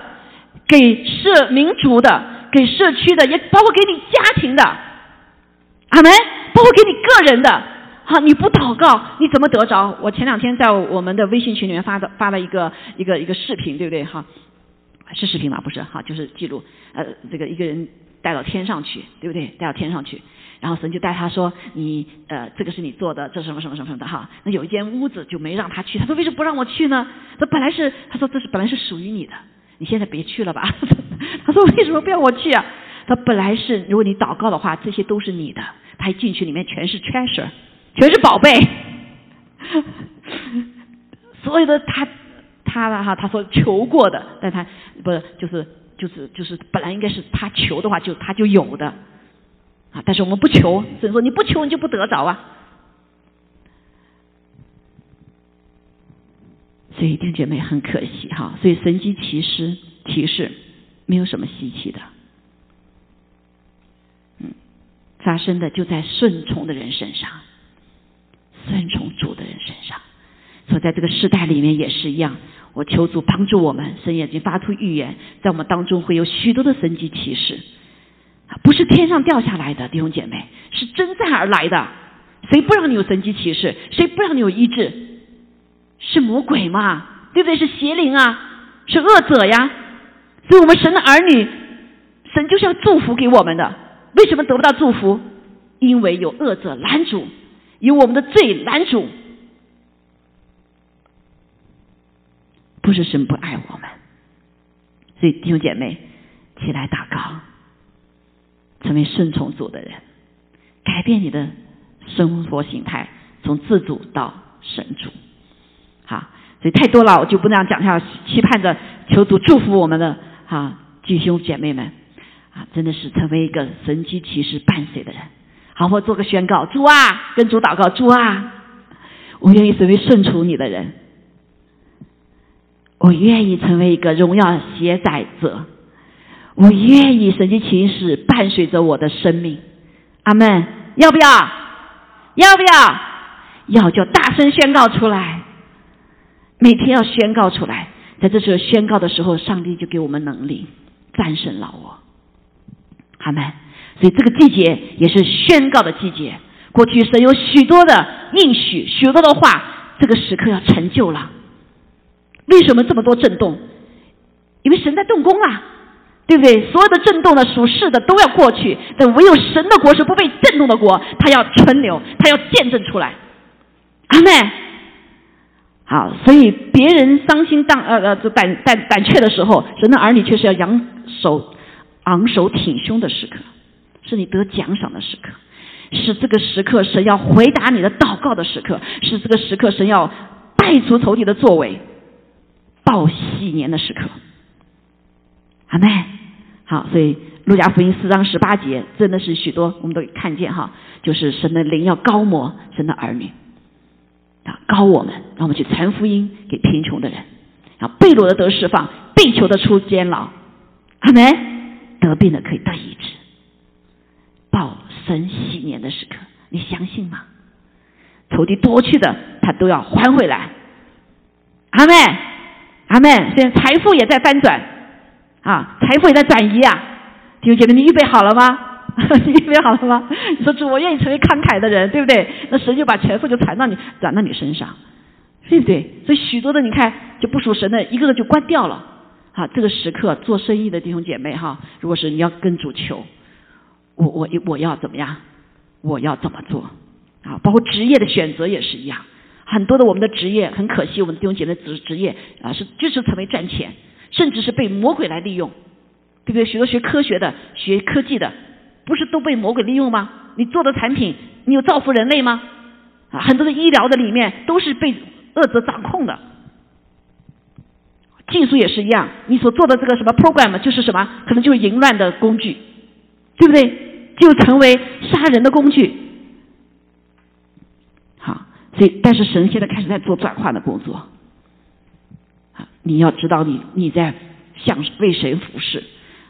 给社民族的，给社区的，也包括给你家庭的，阿门，包括给你个人的。好，你不祷告，你怎么得着？我前两天在我们的微信群里面发的发了一个一个一个视频，对不对？哈，是视频吗？不是，哈，就是记录，呃，这个一个人带到天上去，对不对？带到天上去。然后神就带他说：“你呃，这个是你做的，这什么什么什么什么的哈。那有一间屋子就没让他去。他说为什么不让我去呢？他本来是他说这是本来是属于你的，你现在别去了吧。他说为什么不要我去啊？他本来是如果你祷告的话，这些都是你的。他一进去里面全是 treasure，全是宝贝，所有的他他的哈他说求过的，但他不是就是就是就是本来应该是他求的话就他就有的。”啊！但是我们不求，所以说你不求你就不得着啊。所以弟兄姐妹很可惜哈，所以神机骑士提示没有什么稀奇的，嗯，发生的就在顺从的人身上，顺从主的人身上。所以在这个时代里面也是一样，我。求主帮助我们，神已经发出预言，在我们当中会有许多的神迹奇事，不是天上掉下来的弟兄姐妹，是征战而来的。谁不让你有神迹奇事？谁不让你有医治？是魔鬼嘛？对不对？是邪灵啊？是恶者呀？所以我们神的儿女，神就是要祝福给我们的。为什么得不到祝福？因为有恶者拦阻，有我们的罪拦阻。不是神不爱我们，所以弟兄姐妹起来祷告，成为顺从主的人，改变你的生活形态，从自主到神主。好，所以太多了，我就不那样讲下，期盼着求主祝福我们的哈弟兄姐妹们啊，真的是成为一个神机骑士伴随的人。好，我做个宣告，主啊，跟主祷告，主啊，我愿意成为顺从你的人。我愿意成为一个荣耀携载者，我愿意神迹奇事伴随着我的生命。阿门！要不要？要不要？要就大声宣告出来，每天要宣告出来。在这时候宣告的时候，上帝就给我们能力战胜老我。阿门！所以这个季节也是宣告的季节。过去神有许多的应许，许多的话，这个时刻要成就了。为什么这么多震动？因为神在动工啊，对不对？所有的震动的属世的都要过去，但唯有神的国是不被震动的国，它要存留，它要见证出来。阿妹，好，所以别人伤心当呃呃胆胆胆怯的时候，神的儿女却是要扬手昂首挺胸的时刻，是你得奖赏的时刻，是这个时刻神要回答你的祷告的时刻，是这个时刻神要带出仇敌的作为。报喜年的时刻，阿妹，好，所以路加福音四章十八节真的是许多我们都看见哈，就是神的灵要高摩神的儿女啊，高我们，让我们去传福音给贫穷的人，啊，被掳的得释放，被囚的出监牢，阿门，得病的可以得医治，报神喜年的时刻，你相信吗？仇敌夺去的，他都要还回来，阿妹。阿门！现在财富也在翻转，啊，财富也在转移啊！弟兄姐妹，你预备好了吗？你预备好了吗？你说主，我愿意成为慷慨的人，对不对？那神就把财富就传到你，转到你身上，对不对？所以许多的你看就不属神的，一个个就关掉了。好，这个时刻做生意的弟兄姐妹哈，如果是你要跟主求，我我我要怎么样？我要怎么做？啊，包括职业的选择也是一样。很多的我们的职业很可惜，我们弟兄姐妹职职业啊是就是成为赚钱，甚至是被魔鬼来利用，对不对？许多学科学的、学科技的，不是都被魔鬼利用吗？你做的产品，你有造福人类吗？啊，很多的医疗的里面都是被恶者掌控的，技术也是一样，你所做的这个什么 program 就是什么，可能就是淫乱的工具，对不对？就成为杀人的工具。好所以，但是神现在开始在做转换的工作。你要知道，你你在向为谁服侍。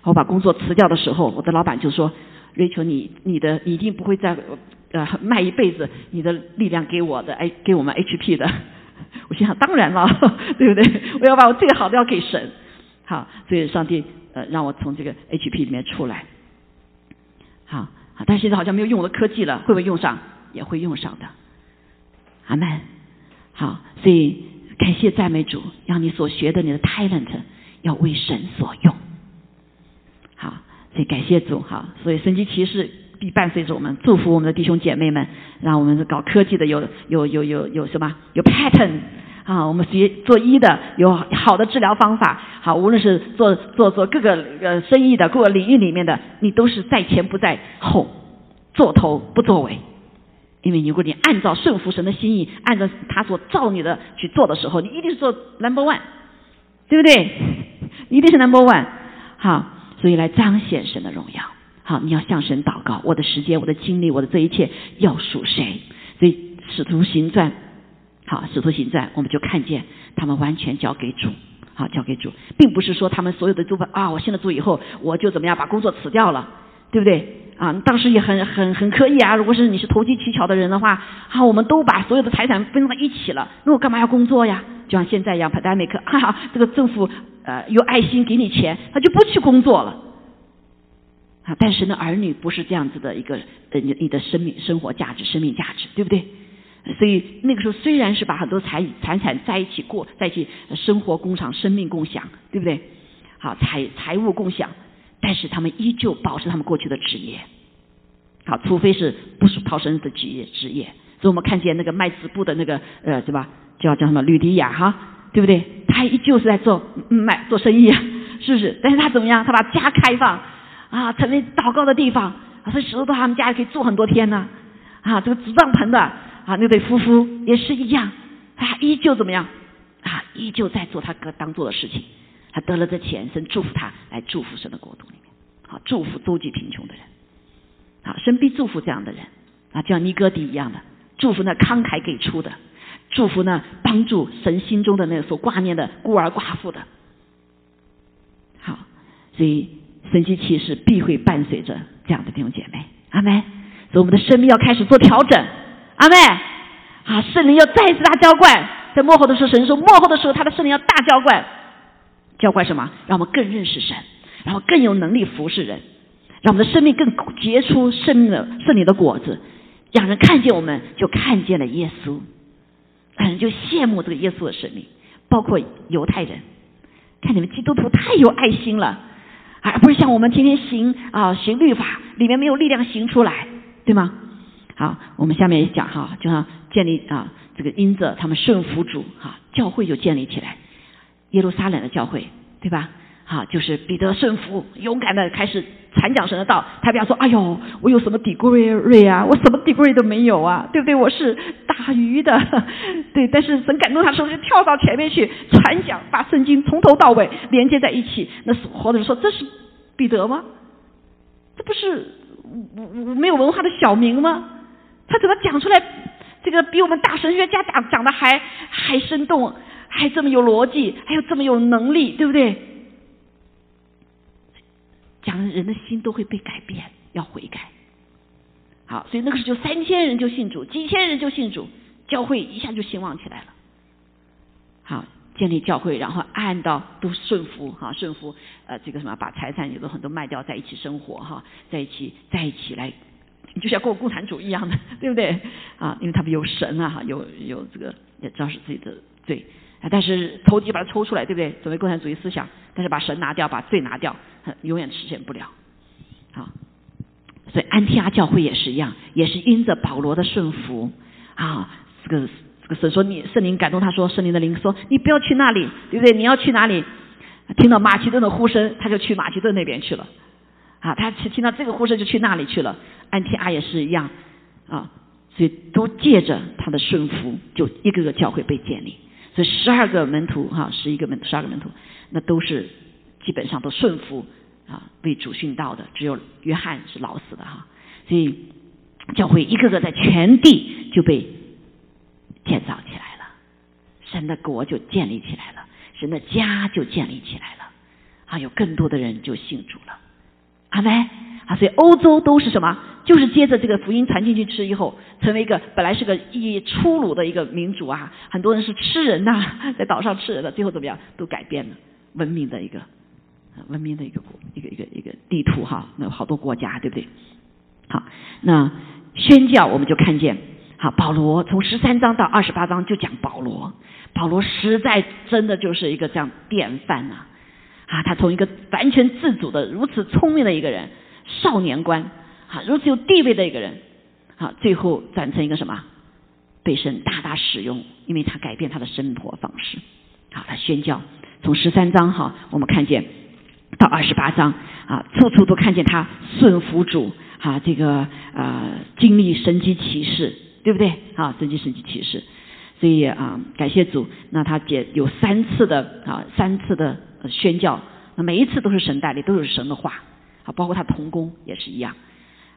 我把工作辞掉的时候，我的老板就说瑞秋你你的你一定不会再呃卖一辈子你的力量给我的，哎，给我们 HP 的。”我心想：当然了，对不对？我要把我最好的要给神。好，所以上帝呃让我从这个 HP 里面出来。好，但现在好像没有用我的科技了，会不会用上？也会用上的。阿门，好，所以感谢赞美主，让你所学的你的 talent 要为神所用。好，所以感谢主，好，所以神级骑士必伴随着我们，祝福我们的弟兄姐妹们，让我们搞科技的有有有有有什么有 pattern 啊，我们学做医的有好的治疗方法，好，无论是做做做各个呃生意的各个领域里面的，你都是在前不在后，做头不作为。因为如果你按照顺服神的心意，按照他所造你的去做的时候，你一定是做 number one，对不对？一定是 number one。好，所以来彰显神的荣耀。好，你要向神祷告，我的时间、我的精力、我的这一切要属谁？所以使徒行传，好，使徒行传，我们就看见他们完全交给主，好，交给主，并不是说他们所有的都把啊，我信了主以后，我就怎么样把工作辞掉了，对不对？啊，当时也很很很可以啊。如果是你是投机取巧的人的话，啊，我们都把所有的财产分在一起了，那我干嘛要工作呀？就像现在一样，pandemic，哈哈，这个政府呃有爱心给你钱，他就不去工作了。啊，但是呢，儿女不是这样子的一个呃你你的生命生活价值、生命价值，对不对？所以那个时候虽然是把很多财财产在一起过，在一起生活工厂、生命共享，对不对？好，财财务共享。但是他们依旧保持他们过去的职业，好，除非是不属逃生的职业职业。所以我们看见那个卖织布的那个呃，对吧？叫叫什么吕迪亚哈，对不对？他依旧是在做卖做生意啊，是不是？但是他怎么样？他把家开放啊，成为祷告的地方，啊所以石头到他们家里可以住很多天呢。啊，这个纸帐篷的啊，那对夫妇也是一样，他依旧怎么样？啊，依旧在做他哥当做的事情。他得了这钱，神祝福他来祝福神的国度里面，好祝福周济贫穷的人，好神必祝福这样的人啊，就像尼哥底一样的祝福那慷慨给出的，祝福那帮助神心中的那个所挂念的孤儿寡妇的，好，所以神迹奇事必会伴随着这样的弟兄姐妹，阿门。所以我们的生命要开始做调整，阿妹，啊，圣灵要再一次大浇灌，在幕后的时候，神说幕后的时候，他的圣灵要大浇灌。教会什么？让我们更认识神，然后更有能力服侍人，让我们的生命更结出生命的圣灵的果子，让人看见我们就看见了耶稣，让人就羡慕这个耶稣的生命。包括犹太人，看你们基督徒太有爱心了，而不是像我们天天行啊行律法，里面没有力量行出来，对吗？好，我们下面也讲哈，就像建立啊这个因着他们顺服主哈，教会就建立起来。耶路撒冷的教会，对吧？好，就是彼得顺服，勇敢的开始传讲神的道。他不要说：“哎呦，我有什么 degree 啊？我什么 degree 都没有啊，对不对？我是打鱼的，对。但是神感动他时候，就跳到前面去传讲，把圣经从头到尾连接在一起。那活的人说：这是彼得吗？这不是没有文化的小明吗？他怎么讲出来？这个比我们大神学家讲讲的还还生动。”还这么有逻辑，还有这么有能力，对不对？讲人的心都会被改变，要悔改。好，所以那个时候就三千人就信主，几千人就信主，教会一下就兴旺起来了。好，建立教会，然后按到都顺服，哈，顺服，呃，这个什么，把财产有的很多卖掉，在一起生活，哈，在一起，在一起来，就像过共产主义一样的，对不对？啊，因为他们有神啊，有有这个也知道是自己的罪。啊！但是投机把它抽出来，对不对？作为共产主义思想，但是把神拿掉，把罪拿掉，永远实现不了。啊，所以安提阿教会也是一样，也是因着保罗的顺服啊。这个这个神说你圣灵感动他说，圣灵的灵说你不要去那里，对不对？你要去哪里？听到马其顿的呼声，他就去马其顿那边去了。啊，他听到这个呼声就去那里去了。安提阿也是一样啊，所以都借着他的顺服，就一个个教会被建立。所以十二个门徒哈，十一个门徒，十二个门徒，那都是基本上都顺服啊，为主殉道的，只有约翰是老死的哈。所以教会一个个在全地就被建造起来了，神的国就建立起来了，神的家就建立起来了，啊，有更多的人就信主了，阿门。啊，所以欧洲都是什么？就是接着这个福音传进去吃以后，成为一个本来是个以粗鲁的一个民族啊，很多人是吃人呐，在岛上吃人的，最后怎么样？都改变了文明的一个文明的一个国一个一个一个地图哈，那好多国家对不对？好，那宣教我们就看见，好保罗从十三章到二十八章就讲保罗，保罗实在真的就是一个这样典范呐，啊他从一个完全自主的如此聪明的一个人。少年官，啊，如此有地位的一个人，啊，最后转成一个什么？被神大大使用，因为他改变他的生活方式，好，他宣教，从十三章哈，我们看见到二十八章啊，处处都看见他顺服主，啊，这个呃，经历神迹奇事，对不对？啊，神迹神迹奇事，所以啊，感谢主，那他解有三次的啊，三次的宣教，那每一次都是神带领，都是神的话。啊，包括他童工也是一样。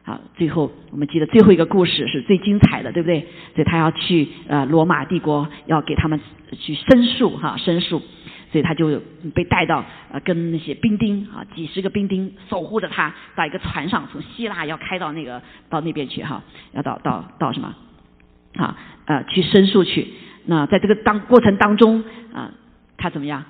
好，最后我们记得最后一个故事是最精彩的，对不对？所以他要去呃罗马帝国，要给他们去申诉哈，申诉。所以他就被带到呃跟那些兵丁啊几十个兵丁守护着他，到一个船上从希腊要开到那个到那边去哈，要到到到什么啊呃去申诉去。那在这个当过程当中啊，他怎么样？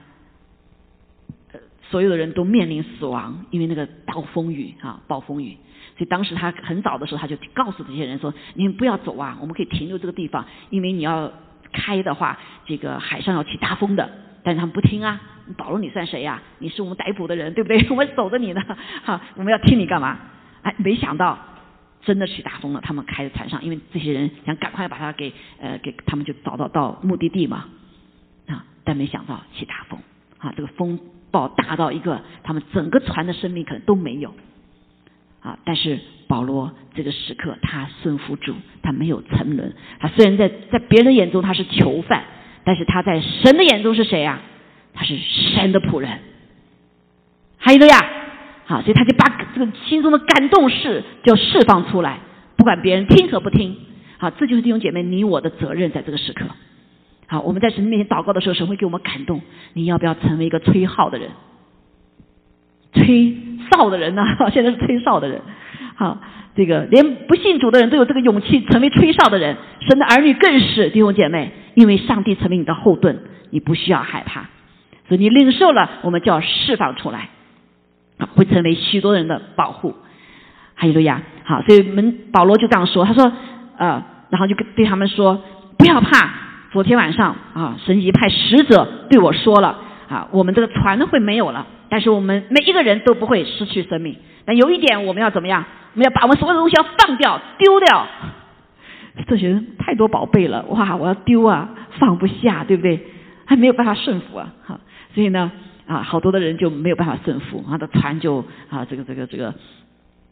所有的人都面临死亡，因为那个暴风雨啊，暴风雨。所以当时他很早的时候，他就告诉这些人说：“你们不要走啊，我们可以停留这个地方，因为你要开的话，这个海上要起大风的。”但是他们不听啊，保罗你算谁呀？你是我们逮捕的人，对不对？我们守着你呢，哈，我们要听你干嘛？哎，没想到真的起大风了，他们开在船上，因为这些人想赶快把他给呃给他们就找到到目的地嘛，啊，但没想到起大风，啊，这个风。暴大到一个，他们整个船的生命可能都没有啊！但是保罗这个时刻，他顺服主，他没有沉沦。他虽然在在别人眼中他是囚犯，但是他在神的眼中是谁啊？他是神的仆人。哈利路亚！好，所以他就把这个心中的感动事就释放出来，不管别人听和不听。好，这就是弟兄姐妹你我的责任，在这个时刻。好，我们在神面前祷告的时候，神会给我们感动。你要不要成为一个吹号的人？吹哨的人呢？现在是吹哨的人。好，这个连不信主的人都有这个勇气成为吹哨的人。神的儿女更是弟兄姐妹，因为上帝成为你的后盾，你不需要害怕。所以你领受了，我们就要释放出来，会成为许多人的保护。哈利路亚。好，所以门保罗就这样说，他说，呃，然后就跟对他们说，不要怕。昨天晚上啊，神一派使者对我说了啊，我们这个船会没有了，但是我们每一个人都不会失去生命。但有一点，我们要怎么样？我们要把我们所有的东西要放掉、丢掉。这些人太多宝贝了，哇！我要丢啊，放不下，对不对？还没有办法顺服啊，哈。所以呢，啊，好多的人就没有办法顺服，他的船就啊，这个这个这个，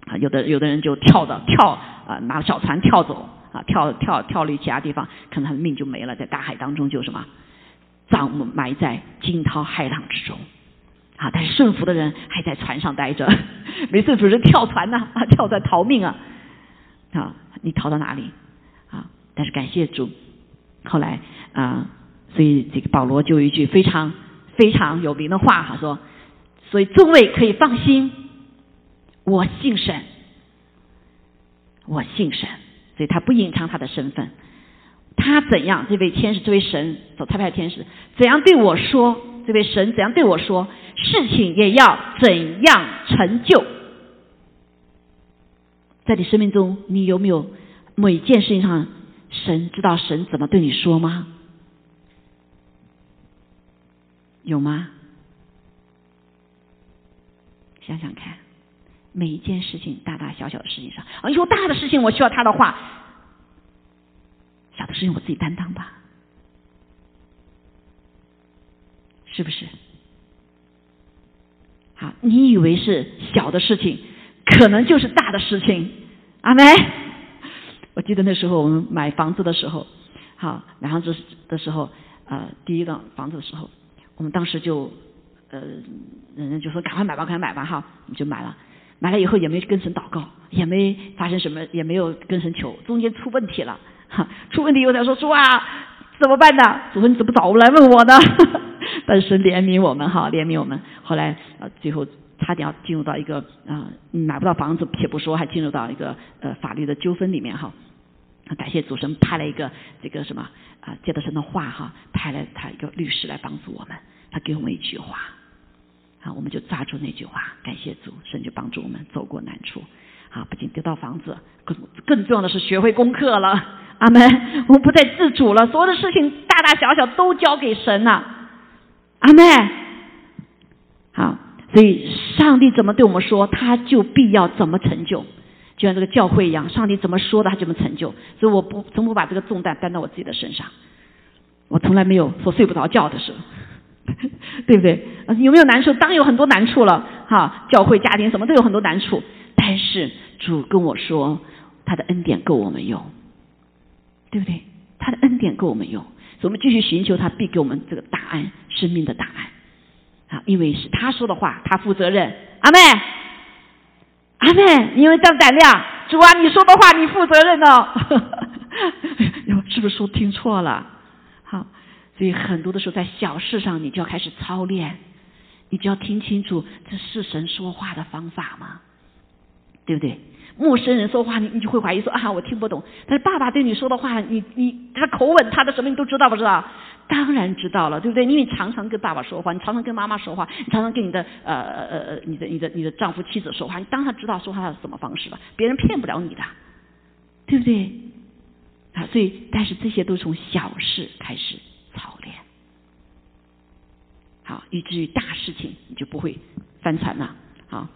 啊，有的有的人就跳的跳啊，拿小船跳走。啊，跳跳跳离其他地方，可能他的命就没了，在大海当中就什么，葬埋在惊涛骇浪之中。啊，但是顺服的人还在船上待着，没顺服人跳船呢，啊，跳船逃命啊，啊，你逃到哪里？啊，但是感谢主，后来啊，所以这个保罗就有一句非常非常有名的话，他说：“所以诸位可以放心，我信神，我信神。”所以他不隐藏他的身份，他怎样？这位天使，这位神所差派天使，怎样对我说？这位神怎样对我说？事情也要怎样成就？在你生命中，你有没有每件事情上，神知道神怎么对你说吗？有吗？想想看。每一件事情，大大小小的事情上，啊，有大的事情我需要他的话，小的事情我自己担当吧，是不是？好，你以为是小的事情，可能就是大的事情，阿梅。我记得那时候我们买房子的时候，好买房子的时候，呃，第一个房子的时候，我们当时就，呃，人人就说赶快买吧，赶快买吧，哈，你就买了。买了以后也没跟神祷告，也没发生什么，也没有跟神求，中间出问题了，哈，出问题以后才说主啊，怎么办呢？主说你怎么早来问我呢？但是怜悯我们哈，怜悯我们。后来呃，最后差点要进入到一个啊买不到房子，且不说还进入到一个呃法律的纠纷里面哈。感谢主神派了一个这个什么啊，借着神的话哈，派了他一个律师来帮助我们，他给我们一句话。啊，我们就抓住那句话，感谢主，神就帮助我们走过难处。啊，不仅得到房子，更更重要的是学会功课了。阿门。我们不再自主了，所有的事情大大小小都交给神了。阿门。好，所以上帝怎么对我们说，他就必要怎么成就，就像这个教会一样，上帝怎么说的，他怎么成就。所以我不从不把这个重担担到我自己的身上。我从来没有说睡不着觉的时候。对不对？有没有难处？当然有很多难处了。哈，教会、家庭什么都有很多难处。但是主跟我说，他的恩典够我们用，对不对？他的恩典够我们用，所以我们继续寻求他，必给我们这个答案，生命的答案。啊，因为是他说的话，他负责任。阿妹，阿妹，你有这样胆量？主啊，你说的话，你负责任哦。是不是说听错了？好。所以很多的时候，在小事上，你就要开始操练，你就要听清楚，这是神说话的方法吗？对不对？陌生人说话，你你就会怀疑说啊，我听不懂。但是爸爸对你说的话，你你他的口吻，他的什么你都知道不知道？当然知道了，对不对？因为你常常跟爸爸说话，你常常跟妈妈说话，你常常跟你的呃呃呃你的你的你的丈夫妻子说话，你当然知道说话是什么方式了。别人骗不了你的，对不对？啊，所以但是这些都从小事开始，啊，以至于大事情你就不会翻船了，啊。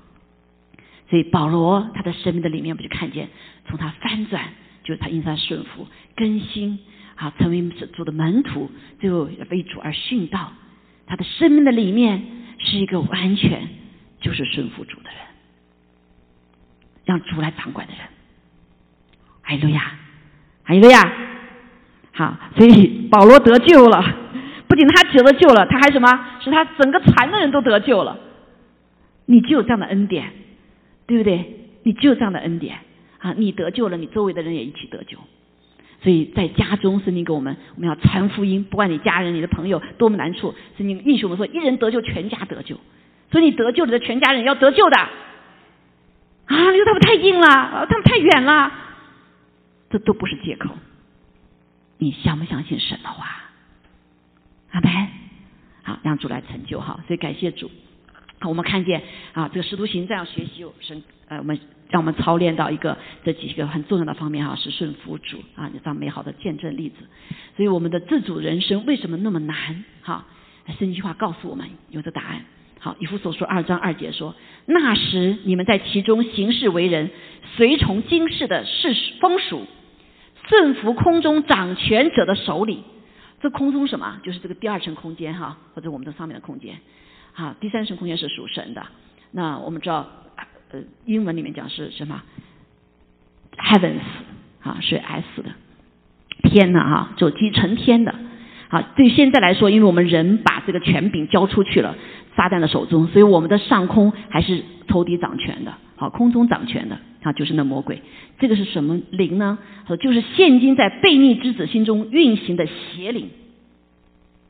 所以保罗他的生命的里面，不就看见从他翻转，就是他因他顺服更新，啊，成为主的门徒，最后为主而殉道。他的生命的里面是一个完全就是顺服主的人，让主来掌管的人。哎路亚，哎路亚，好，所以保罗得救了，不仅他得救了，他还什么？使他整个船的人都得救了。你就有这样的恩典。对不对？你就有这样的恩典啊！你得救了，你周围的人也一起得救。所以在家中，圣经给我们，我们要传福音，不管你家人、你的朋友多么难处，圣经应许我们说：一人得救，全家得救。所以你得救了的全家人要得救的啊！你说他们太硬了，他们太远了，这都不是借口。你相不相信神的话？阿门。好，让主来成就哈。所以感谢主。我们看见啊，这个使徒行这样学习神，呃，我们让我们操练到一个这几个很重要的方面哈，是顺服主啊，这样美好的见证例子。所以我们的自主人生为什么那么难？哈，圣经话告诉我们有的答案。好，以弗所说二章二节说，那时你们在其中行事为人，随从今世的世风俗，顺服空中掌权者的手里。这空中什么？就是这个第二层空间哈，或者我们的上面的空间。啊，第三层空间是属神的。那我们知道，呃，英文里面讲是什么？Heavens，啊，是 S 的天呐，哈，就即成天的。好，对现在来说，因为我们人把这个权柄交出去了，撒旦的手中，所以我们的上空还是仇敌掌权的。好，空中掌权的，啊，就是那魔鬼。这个是什么灵呢？说就是现今在悖逆之子心中运行的邪灵。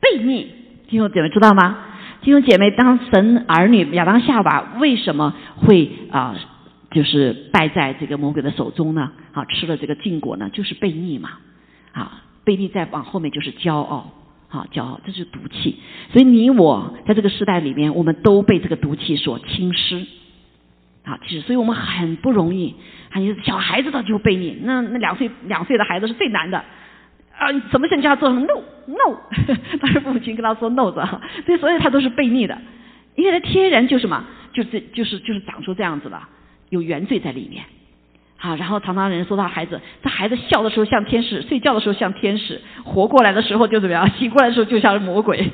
悖逆，弟兄姐妹知道吗？弟兄姐妹，当神儿女亚当夏娃为什么会啊，就是败在这个魔鬼的手中呢？啊，吃了这个禁果呢，就是悖逆嘛。啊，悖逆再往后面就是骄傲，啊，骄傲这是毒气。所以你我在这个时代里面，我们都被这个毒气所侵蚀。啊，其实，所以我们很不容易。啊，你小孩子他就悖逆，那那两岁两岁的孩子是最难的。啊，怎么想叫他做什么？No No，当时父母亲跟他说 No 的，所以所以他都是悖逆的，因为他天然就什么，就这就是就是长出这样子的，有原罪在里面。好，然后常常人说他孩子，他孩子笑的时候像天使，睡觉的时候像天使，活过来的时候就怎么样，醒过来的时候就像是魔鬼，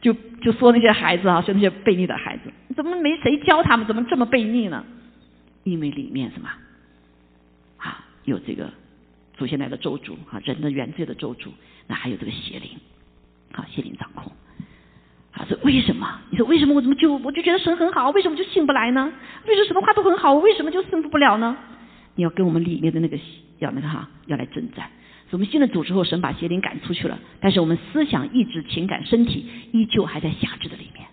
就就说那些孩子啊，说那些悖逆的孩子，怎么没谁教他们，怎么这么悖逆呢？因为里面什么，啊，有这个。祖先来的咒诅啊，人的原罪的咒诅，那还有这个邪灵，好邪灵掌控，啊，这为什么？你说为什么我怎么就我就觉得神很好，为什么就信不来呢？为什么什么话都很好，我为什么就胜服不了呢？你要跟我们里面的那个要那个哈，要来征战。我们信了主之后，神把邪灵赶出去了，但是我们思想、意志、情感、身体依旧还在辖制的里面。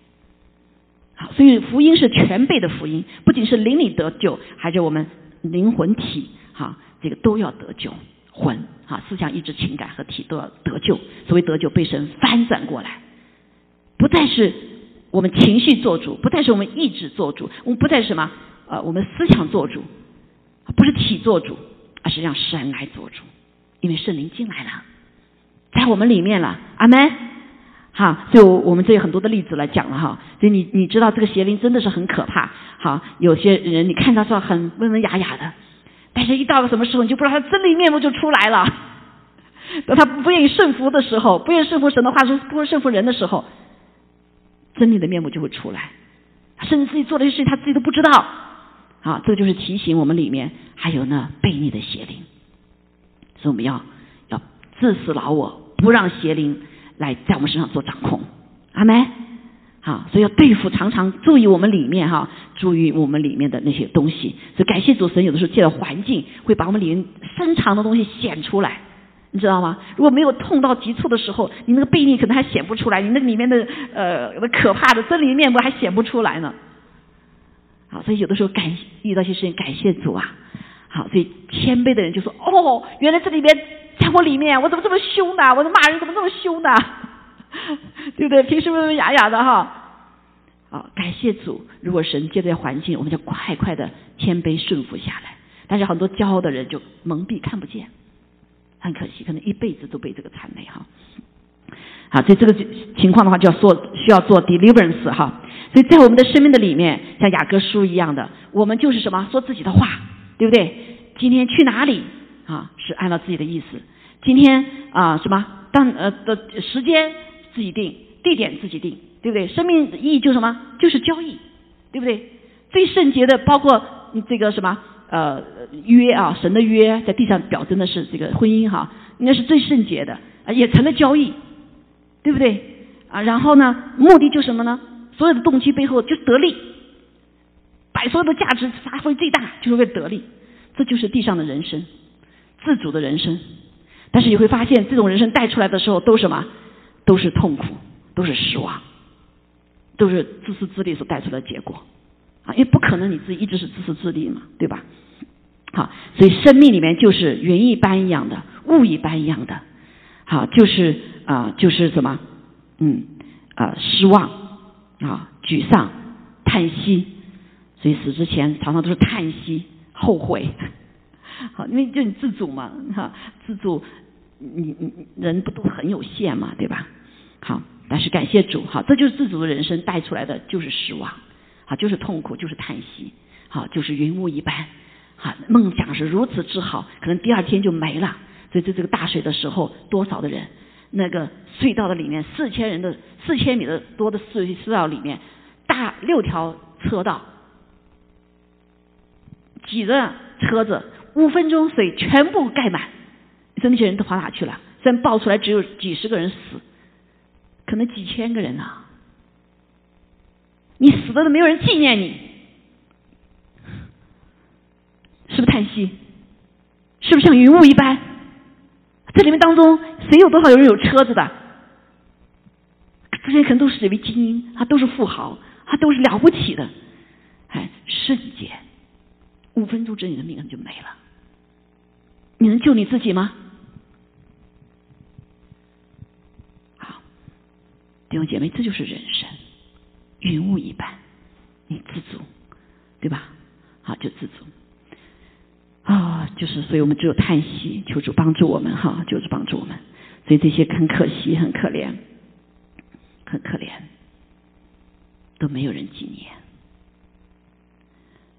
好，所以福音是全备的福音，不仅是灵里得救，还是我们灵魂体哈，这个都要得救。魂啊，思想、意志、情感和体都要得救。所谓得救，被神翻转过来，不再是我们情绪做主，不再是我们意志做主，我们不再是什么呃，我们思想做主，不是体做主，而是让神来做主，因为圣灵进来了，在我们里面了。阿门。好，就我们这有很多的例子来讲了哈。所以你你知道这个邪灵真的是很可怕。好，有些人你看他说很温文雅雅的。但是，一到了什么时候，你就不知道他真理面目就出来了。当他不愿意顺服的时候，不愿意顺服神的话，说不顺服人的时候，真理的面目就会出来。甚至自己做的些事情，他自己都不知道。啊，这就是提醒我们里面还有那悖逆的邪灵。所以我们要要自死老我，不让邪灵来在我们身上做掌控。阿门。好，所以要对付，常常注意我们里面哈，注意我们里面的那些东西。所以感谢主神，有的时候借着环境会把我们里面深藏的东西显出来。你知道吗？如果没有痛到急促的时候，你那个背逆可能还显不出来，你那里面的呃可怕的真理面目还显不出来呢。好，所以有的时候感遇到一些事情，感谢主啊。好，所以谦卑的人就说：“哦，原来这里面在我里面，我怎么这么凶呢？我的骂人怎么这么凶呢？对不对？平时温文雅雅的哈。好，感谢主。如果神借这环境，我们就快快的谦卑顺服下来。但是很多骄傲的人就蒙蔽看不见，很可惜，可能一辈子都被这个谄媚哈。好，所以这个情况的话，就要做需要做 deliverance 哈。所以在我们的生命的里面，像雅各书一样的，我们就是什么说自己的话，对不对？今天去哪里啊？是按照自己的意思。今天啊，什么当呃的时间自己定，地点自己定，对不对？生命意义就什么？就是交易，对不对？最圣洁的包括这个什么呃约啊，神的约在地上表征的是这个婚姻哈，应该是最圣洁的啊，也成了交易，对不对？啊，然后呢，目的就什么呢？所有的动机背后就得利，把所有的价值发挥最大，就是为了得利。这就是地上的人生，自主的人生。但是你会发现，这种人生带出来的时候，都什么？都是痛苦，都是失望，都是自私自利所带出来的结果啊！因为不可能你自己一直是自私自利嘛，对吧？好，所以生命里面就是云一般一样的，雾一般一样的。好，就是啊，就是什么？嗯啊，失望。啊，沮丧、叹息，所以死之前常常都是叹息、后悔。好，因为就你自主嘛，哈，自主，你你人不都很有限嘛，对吧？好，但是感谢主，好，这就是自主的人生带出来的，就是失望，好，就是痛苦，就是叹息，好，就是云雾一般，好，梦想是如此之好，可能第二天就没了。所以在这个大水的时候，多少的人？那个隧道的里面，四千人的四千米的多的隧隧道里面，大六条车道挤着车子，五分钟水全部盖满，你说那些人都跑哪去了？虽然爆出来只有几十个人死，可能几千个人呢？你死了都没有人纪念你，是不是叹息？是不是像云雾一般？这里面当中，谁有多少有人有车子的？这些可能都是一位精英，他都是富豪，他都是了不起的，哎，圣洁，五分钟之内你的命就没了。你能救你自己吗？好，弟兄姐妹，这就是人生，云雾一般，你自足，对吧？好，就自足。啊，就是，所以我们只有叹息，求主帮助我们哈，求主帮助我们。所以这些很可惜，很可怜，很可怜，都没有人纪念。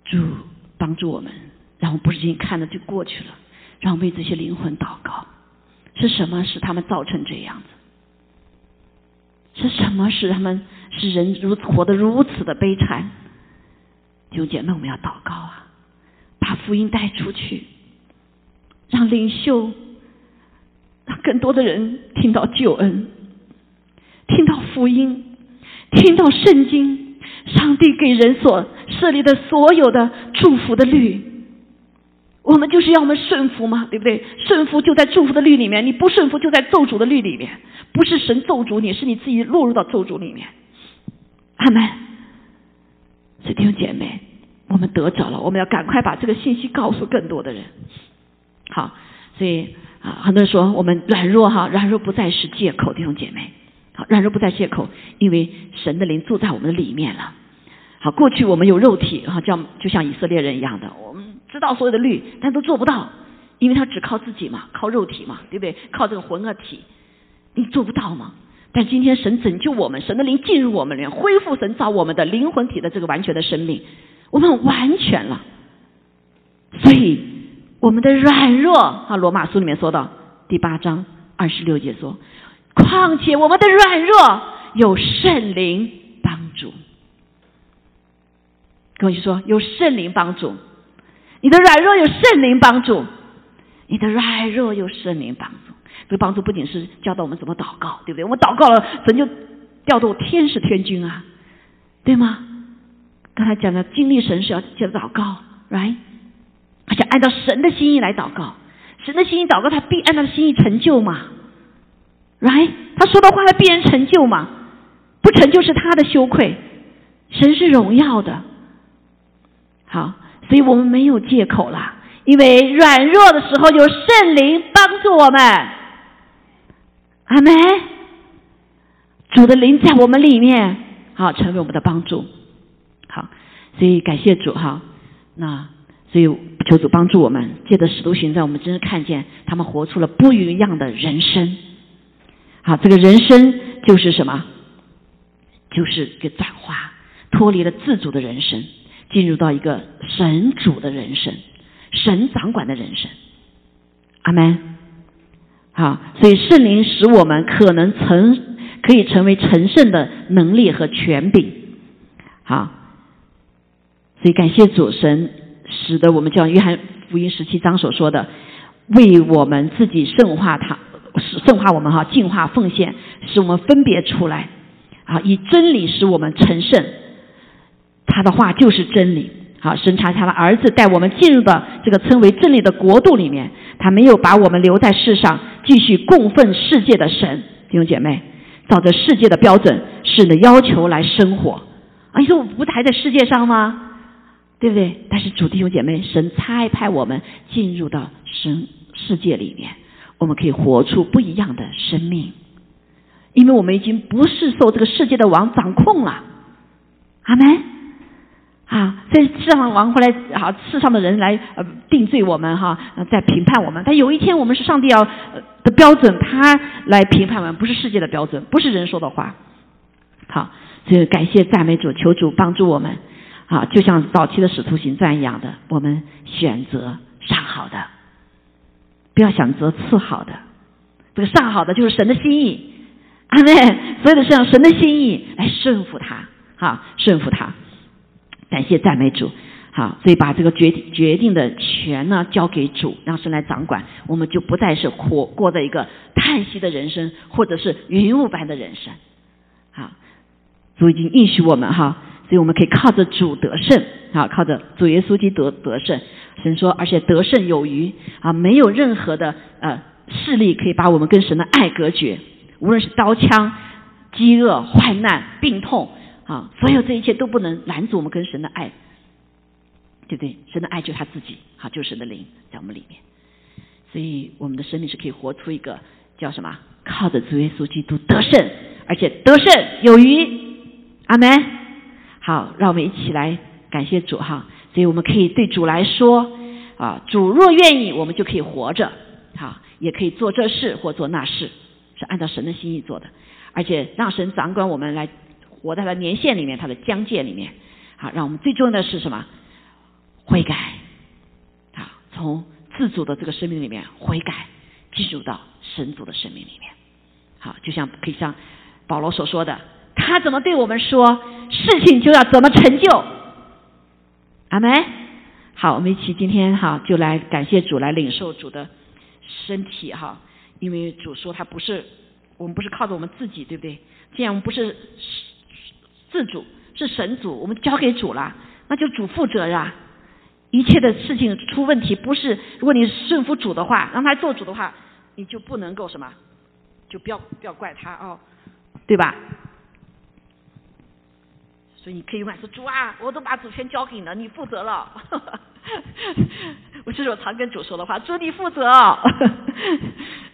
主帮助我们，让我们不是仅看了就过去了，让我为这些灵魂祷告。是什么使他们造成这样子？是什么使他们使人如此活得如此的悲惨？弟兄姐妹，我们要祷告啊！把福音带出去，让领袖，让更多的人听到救恩，听到福音，听到圣经，上帝给人所设立的所有的祝福的律。我们就是要我们顺服嘛，对不对？顺服就在祝福的律里面，你不顺服就在咒诅的律里面。不是神咒诅你，是你自己落入到咒诅里面。阿门。所以弟兄姐妹。我们得着了，我们要赶快把这个信息告诉更多的人。好，所以啊，很多人说我们软弱哈，软弱不再是借口，弟兄姐妹，好，软弱不再借口，因为神的灵住在我们的里面了。好，过去我们有肉体哈，叫就像以色列人一样的，我们知道所有的律，但都做不到，因为他只靠自己嘛，靠肉体嘛，对不对？靠这个魂和体，你做不到嘛。但今天神拯救我们，神的灵进入我们里面，恢复神造我们的灵魂体的这个完全的生命。我们完全了，所以我们的软弱啊，《罗马书》里面说到第八章二十六节说，况且我们的软弱有圣灵帮助。跟我去说，有圣灵帮助，你的软弱有圣灵帮助，你的软弱有圣灵帮助。这个帮助不仅是教导我们怎么祷告，对不对？我们祷告了，神就调动天使天军啊，对吗？刚才讲的经历神是要借祷告，，right？，而且按照神的心意来祷告。神的心意祷告，他必按他的心意成就嘛，right？他说的话，他必然成就嘛，不成就是他的羞愧。神是荣耀的，好，所以我们没有借口了，因为软弱的时候有圣灵帮助我们，阿门。主的灵在我们里面，好，成为我们的帮助，好，所以感谢主哈。那所以求主帮助我们，借着使徒行在，我们真是看见他们活出了不一样的人生。好，这个人生就是什么？就是一个转化，脱离了自主的人生，进入到一个神主的人生，神掌管的人生。阿门。好，所以圣灵使我们可能成。可以成为成圣的能力和权柄，好，所以感谢主神，使得我们像约翰福音十七章所说的，为我们自己圣化他，圣化我们哈，净化奉献，使我们分别出来，啊，以真理使我们成圣，他的话就是真理，好，神差他的儿子带我们进入到这个称为真理的国度里面，他没有把我们留在世上继续供奉世界的神，弟兄姐妹。照着世界的标准，是的要求来生活啊！你说我不还在世界上吗？对不对？但是主弟兄姐妹，神差派我们进入到神世界里面，我们可以活出不一样的生命，因为我们已经不是受这个世界的王掌控了。阿门。啊，在世上王回来，好世上的人来呃定罪我们哈，在评判我们。但有一天我们是上帝要的标准，他来评判我们，不是世界的标准，不是人说的话。好，所以感谢赞美主，求主帮助我们。啊，就像早期的使徒行传一样的，我们选择上好的，不要选择次好的。这个上好的就是神的心意，阿妹，所有的是让神的心意来顺服他，哈，顺服他。感谢赞美主，好，所以把这个决定决定的权呢交给主，让神来掌管，我们就不再是活过着一个叹息的人生，或者是云雾般的人生。好，主已经应许我们哈，所以我们可以靠着主得胜，好，靠着主耶稣基督得得胜。神说，而且得胜有余啊，没有任何的呃势力可以把我们跟神的爱隔绝，无论是刀枪、饥饿、患难、病痛。啊，所有这一切都不能拦阻我们跟神的爱，对不对？神的爱就他自己，好，就是神的灵在我们里面，所以我们的生命是可以活出一个叫什么？靠着主耶稣基督得胜，而且得胜有余。阿门。好，让我们一起来感谢主哈。所以我们可以对主来说啊，主若愿意，我们就可以活着，好，也可以做这事或做那事，是按照神的心意做的，而且让神掌管我们来。活在了年限里面，他的疆界里面，好，让我们最重要的是什么？悔改，好，从自主的这个生命里面悔改，进入到神主的生命里面，好，就像可以像保罗所说的，他怎么对我们说，事情就要怎么成就。阿门。好，我们一起今天哈就来感谢主，来领受主的身体哈，因为主说他不是我们不是靠着我们自己，对不对？既然我们不是。自主是神主，我们交给主了，那就主负责呀。一切的事情出问题，不是如果你顺服主的话，让他做主的话，你就不能够什么，就不要不要怪他哦，对吧？所以你可以问说主啊，我都把主权交给你了，你负责了。我这是我常跟主说的话，主你负责 哦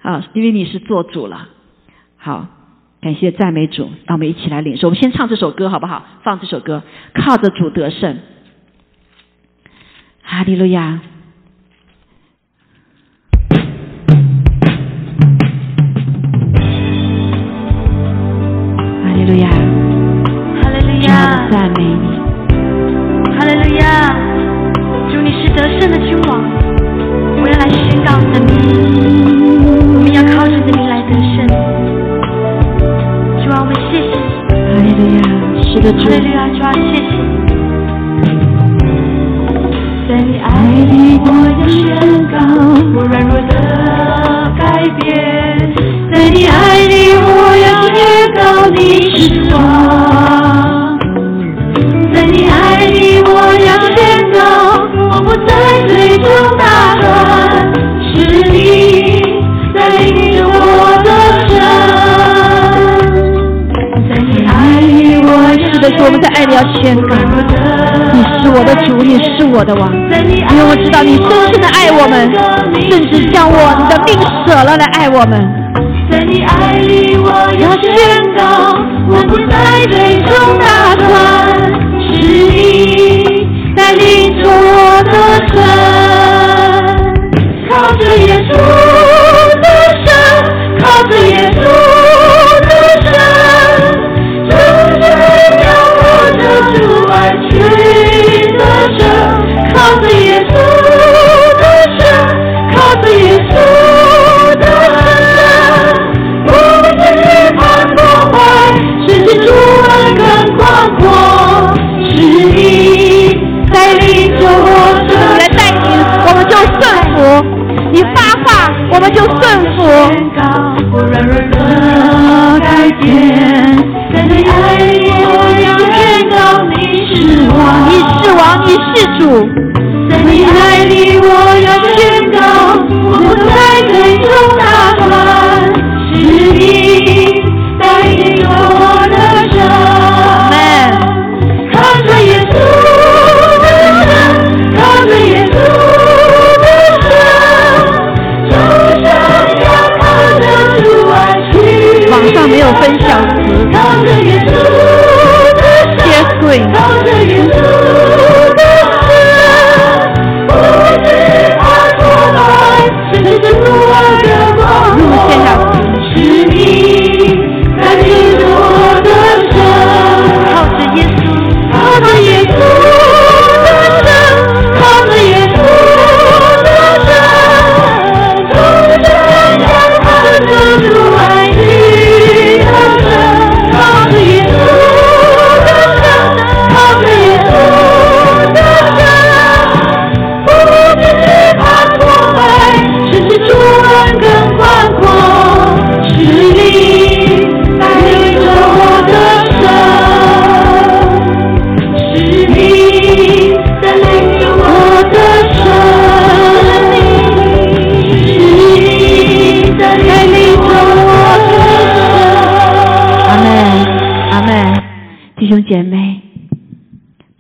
啊，因为你是做主了。好。感谢赞美主，让我们一起来领受。我们先唱这首歌好不好？放这首歌，靠着主得胜。哈利路亚，哈利路亚，哈利路亚，赞美你，哈利路亚。祝你是得胜的君王，我要来宣告你的名，在你爱里，我要宣告我软弱的改变。在你爱里，我要宣告你是王。我们在爱里要宣告，你是我的主，你是我的王，因为我知道你深深的爱我们，甚至将我你的命舍了来爱我们。在你爱里，我要宣告，我不再追逐打算，是你的改变，在你爱里我要宣告你是王，你是王，你是主，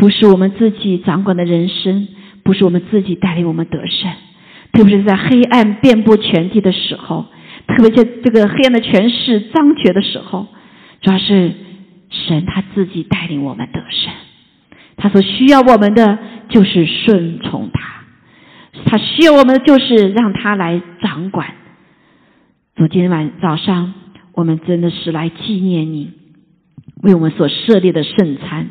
不是我们自己掌管的人生，不是我们自己带领我们得胜，特别是在黑暗遍布全地的时候，特别在这个黑暗的权势张绝的时候，主要是神他自己带领我们得胜。他所需要我们的就是顺从他，他需要我们的就是让他来掌管。昨天晚早上，我们真的是来纪念你，为我们所设立的圣餐。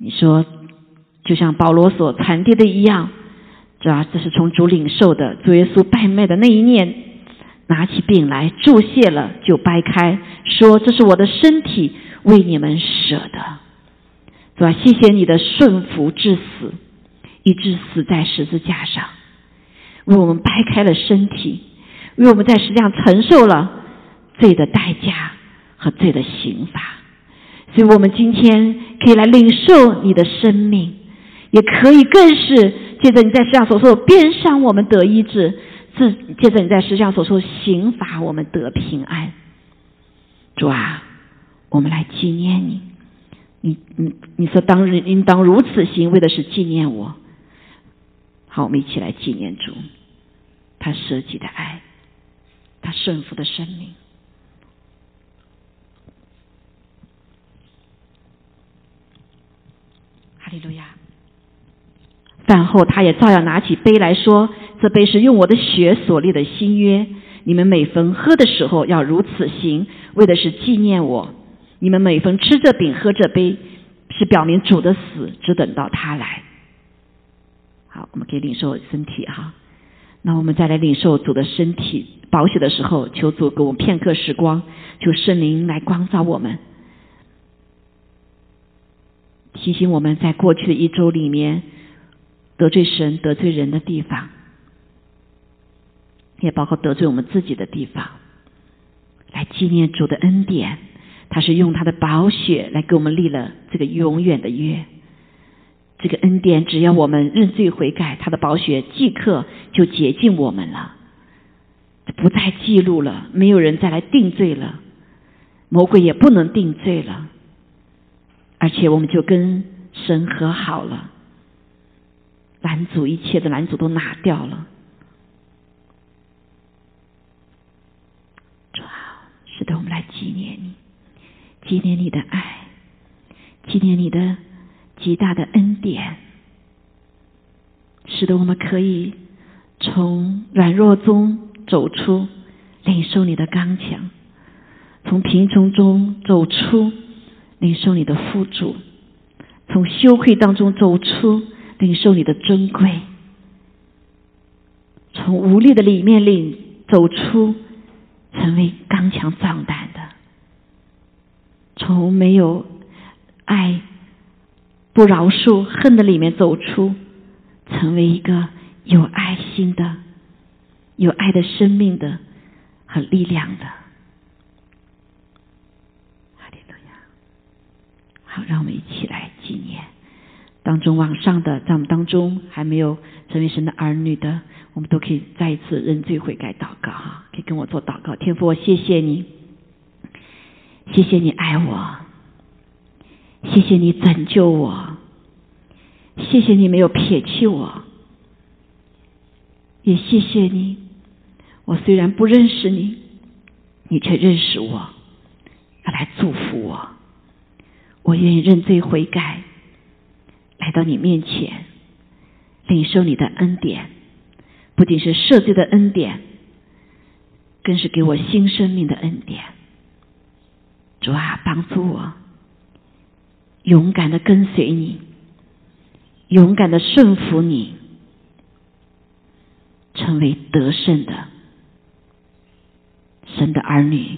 你说，就像保罗所传递的一样，主要这是从主领受的。主耶稣拜麦的那一念，拿起饼来注谢了，就掰开，说：“这是我的身体，为你们舍的。”主啊，谢谢你的顺服至死，以致死在十字架上，为我们掰开了身体，为我们在实际上承受了罪的代价和罪的刑罚。所以，我们今天可以来领受你的生命，也可以更是借着你在世上所受的鞭伤，我们得医治；自借着你在世上所受的刑罚，我们得平安。主啊，我们来纪念你。你你你说当日应当如此行，为的是纪念我。好，我们一起来纪念主，他舍己的爱，他顺服的生命。哈利路亚。饭后，他也照样拿起杯来说：“这杯是用我的血所立的新约，你们每逢喝的时候要如此行，为的是纪念我。你们每逢吃这饼、喝这杯，是表明主的死，只等到他来。”好，我们可以领受身体哈。那我们再来领受主的身体宝血的时候，求主给我们片刻时光，求圣灵来光照我们。提醒我们在过去的一周里面得罪神、得罪人的地方，也包括得罪我们自己的地方，来纪念主的恩典。他是用他的宝血来给我们立了这个永远的约。这个恩典，只要我们认罪悔改，他的宝血即刻就洁净我们了，不再记录了，没有人再来定罪了，魔鬼也不能定罪了。而且我们就跟神和好了，拦阻一切的拦阻都拿掉了。主啊，使得，我们来纪念你，纪念你的爱，纪念你的极大的恩典，使得我们可以从软弱中走出，领受你的刚强，从贫穷中走出。领受你的富足，从羞愧当中走出；领受你的尊贵，从无力的里面领走出，成为刚强壮胆的；从没有爱、不饶恕、恨的里面走出，成为一个有爱心的、有爱的生命的和力量的。让我们一起来纪念当中往上的，在我们当中还没有成为神的儿女的，我们都可以再一次认罪悔改祷告哈，可以跟我做祷告。天父，我谢谢你，谢谢你爱我，谢谢你拯救我，谢谢你没有撇弃我，也谢谢你，我虽然不认识你，你却认识我，要来祝福我。我愿意认罪悔改，来到你面前，领受你的恩典，不仅是赦罪的恩典，更是给我新生命的恩典。主啊，帮助我勇敢的跟随你，勇敢的顺服你，成为得胜的神的儿女，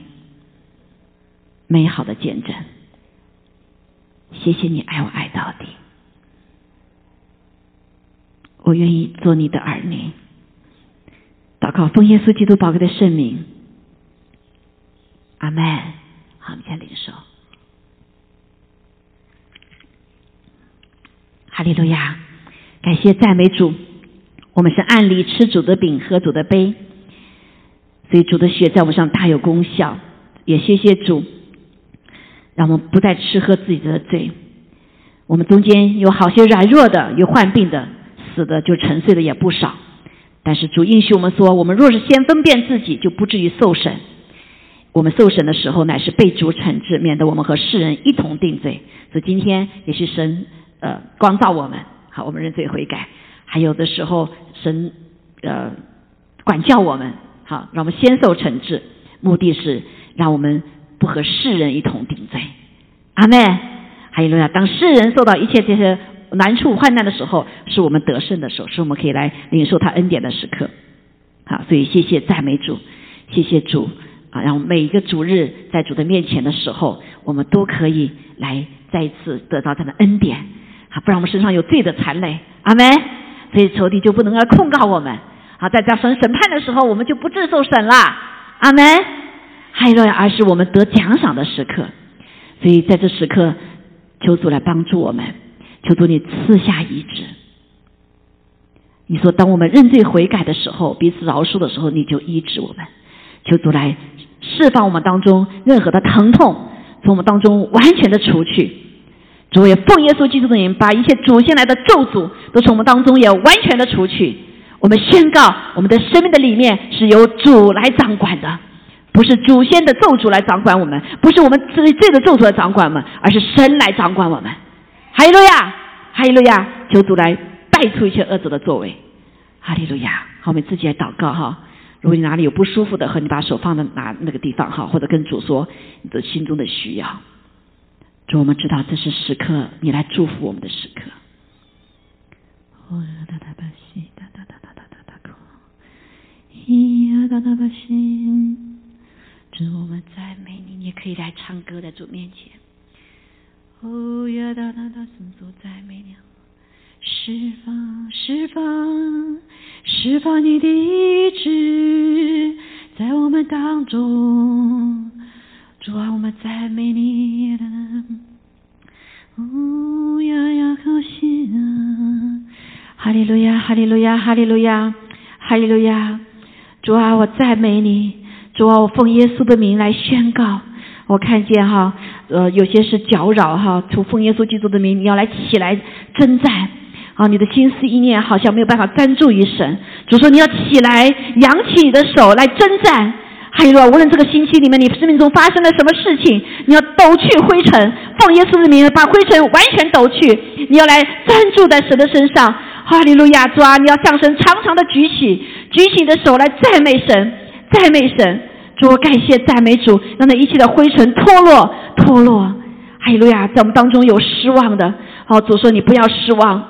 美好的见证。谢谢你爱我爱到底，我愿意做你的儿女。祷告奉耶稣基督宝贵的圣名，阿门。好，我们先领受。哈利路亚，感谢赞美主。我们是按理吃主的饼，喝主的杯，所以主的血在我们上大有功效。也谢谢主。让我们不再吃喝自己的罪。我们中间有好些软弱的，有患病的，死的就沉睡的也不少。但是主应许我们说：我们若是先分辨自己，就不至于受审。我们受审的时候，乃是被主惩治，免得我们和世人一同定罪。所以今天也是神呃光照我们，好，我们认罪悔改。还有的时候，神呃管教我们，好，让我们先受惩治，目的是让我们。不和世人一同顶罪，阿妹，还有路亚。当世人受到一切这些难处患难的时候，是我们得胜的时候，是我们可以来领受他恩典的时刻。好，所以谢谢赞美主，谢谢主啊！让每一个主日在主的面前的时候，我们都可以来再一次得到他的恩典。啊，不然我们身上有罪的残累，阿妹，所以仇敌就不能来控告我们。好，在在审审判的时候，我们就不自受审了，阿门。还有，而是我们得奖赏的时刻，所以在这时刻，求主来帮助我们，求主你赐下医治。你说，当我们认罪悔改的时候，彼此饶恕的时候，你就医治我们。求主来释放我们当中任何的疼痛，从我们当中完全的除去。主也奉耶稣基督的名，把一切祖先来的咒诅都从我们当中也完全的除去。我们宣告，我们的生命的里面是由主来掌管的。不是祖先的咒诅来掌管我们，不是我们罪罪的咒诅来掌管我们，而是神来掌管我们。哈利路亚，哈利路亚，求主来带出一些恶者的作为。哈利路亚，好，我们自己来祷告哈。如果你哪里有不舒服的，和你把手放在哪那个地方哈，或者跟主说你的心中的需要。主，我们知道这是时刻，你来祝福我们的时刻。哒哒吧西，哒哒哒哒哒哒哒哒，咿呀哒哒哒哒。主，我们赞美你，你也可以来唱歌，在主面前。哦呀，哒哒哒，神主赞美你，释放，释放，释放你的意志在我们当中。主啊，我们赞美你。哦呀呀，好心啊！哈利路亚，哈利路亚，哈利路亚，哈利路亚。主啊，我赞美你。主啊，我奉耶稣的名来宣告，我看见哈，呃，有些是搅扰哈，求奉耶稣基督的名，你要来起来征战。啊，你的心思意念好像没有办法专注于神。主说你要起来，扬起你的手来征战。还有，无论这个星期里面你生命中发生了什么事情，你要抖去灰尘，奉耶稣的名把灰尘完全抖去。你要来专注在神的身上。哈利路亚，主啊，你要向神长长的举起，举起你的手来赞美神，赞美神。主，我感谢赞美主，让那一切的灰尘脱落，脱落。哈利路亚，在我们当中有失望的，好，主说你不要失望。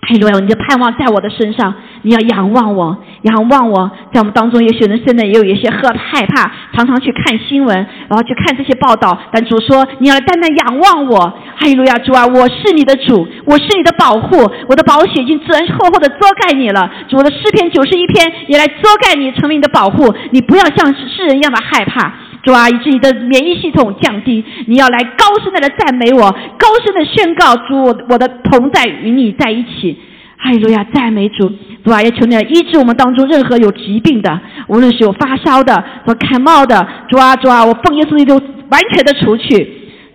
哈利路亚！你的盼望在我的身上，你要仰望我，仰望我。在我们当中，也许人现在也有一些害害怕，常常去看新闻，然后去看这些报道。但主说，你要单单仰望我。哈利路亚！主啊，我是你的主，我是你的保护，我的宝血已经然厚厚的遮盖你了。主的诗篇九十一篇也来遮盖你，成为你的保护。你不要像世人一样的害怕。主啊，以致你的免疫系统降低，你要来高声的来赞美我，高声的宣告主，我的同在与你在一起。哈利路亚，赞美主，主啊，也求你来医治我们当中任何有疾病的，无论是有发烧的、说感冒的，主啊，主啊，我奉耶稣基督完全的除去。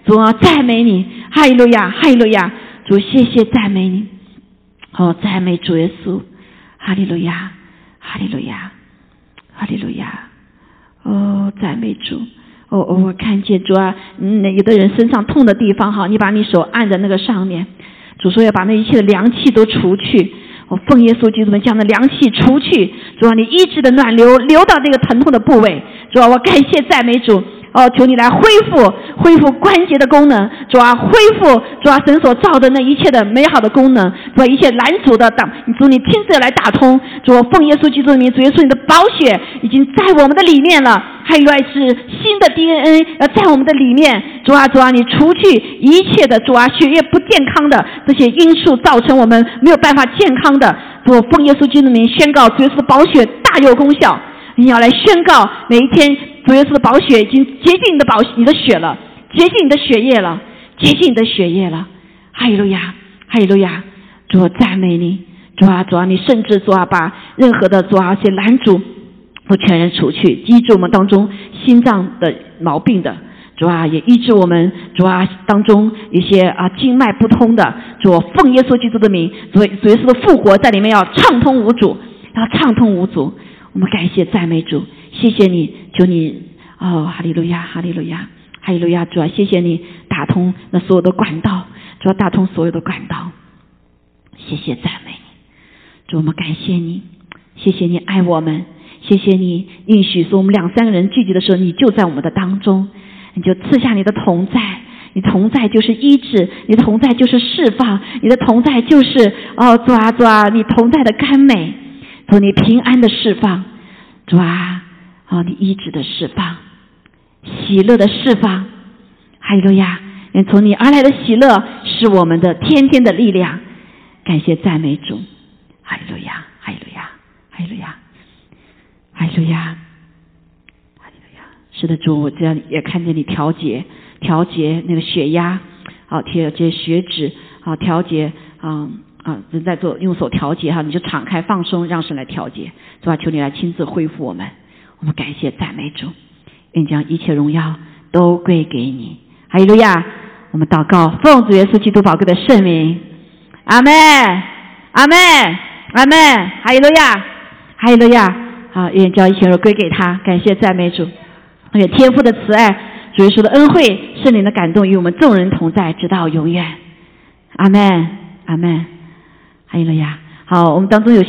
主啊，赞美你，哈利路亚，哈利路亚，主，谢谢赞美你，好，赞美主耶稣，哈利路亚，哈利路亚，哈利路亚。哦，赞美主！哦哦，我看见主啊，嗯，有的人身上痛的地方哈，你把你手按在那个上面，主说要把那一切的凉气都除去。我奉耶稣基督的将的凉气除去，主啊，你医治的暖流流到这个疼痛的部位，主啊，我感谢赞美主。哦，求你来恢复恢复关节的功能，主啊，恢复主啊，神所造的那一切的美好的功能，主，一切拦阻的挡，主你亲自来打通，主奉耶稣基督的名，主耶稣你的宝血已经在我们的里面了，还有一是新的 DNA 要在我们的里面，主啊主啊，你除去一切的主啊血液不健康的这些因素，造成我们没有办法健康的，主奉耶稣基督的名宣告，主耶稣的宝血大有功效，你要来宣告每一天。主耶稣的宝血已经洁净你的宝你的血了，洁净你的血液了，洁净你的血液了。哈利路亚，哈利路亚！主赞美你，主啊主啊，你甚至主啊把任何的主啊些拦阻都全然除去，医治我们当中心脏的毛病的，主啊也医治我们主啊当中一些啊经脉不通的，主奉耶稣基督的名，主主耶稣的复活在里面要畅通无阻，要畅通无阻。我们感谢赞美主，谢谢你，求你哦，哈利路亚，哈利路亚，哈利路亚，主啊，谢谢你打通那所有的管道，主要打通所有的管道，谢谢赞美你，主我们感谢你，谢谢你爱我们，谢谢你应许说我们两三个人聚集的时候，你就在我们的当中，你就赐下你的同在，你同在就是医治，你的同在就是释放，你的同在就是哦，主啊主啊，你同在的甘美。主你平安的释放，主啊，哦，你医治的释放，喜乐的释放，哈利路亚！愿从你而来的喜乐是我们的天天的力量。感谢赞美主，哈利路亚，哈利路亚，哈利路亚，哈利路亚，哈利路亚。是的，主，我这样也看见你调节，调节那个血压，好调节血脂，好调节啊。啊，人在做用手调节哈，你就敞开放松，让神来调节，是吧？求你来亲自恢复我们，我们感谢赞美主，愿将一切荣耀都归给你。哈利路亚！我们祷告，奉主耶稣基督宝贵的圣名，阿门，阿门，阿门。哈利路亚，哈利路亚。好，愿将一切荣耀归给他，感谢赞美主，愿天父的慈爱、主耶稣的恩惠、圣灵的感动与我们众人同在，直到永远。阿门，阿门。哈利路亚！好，我们当中有。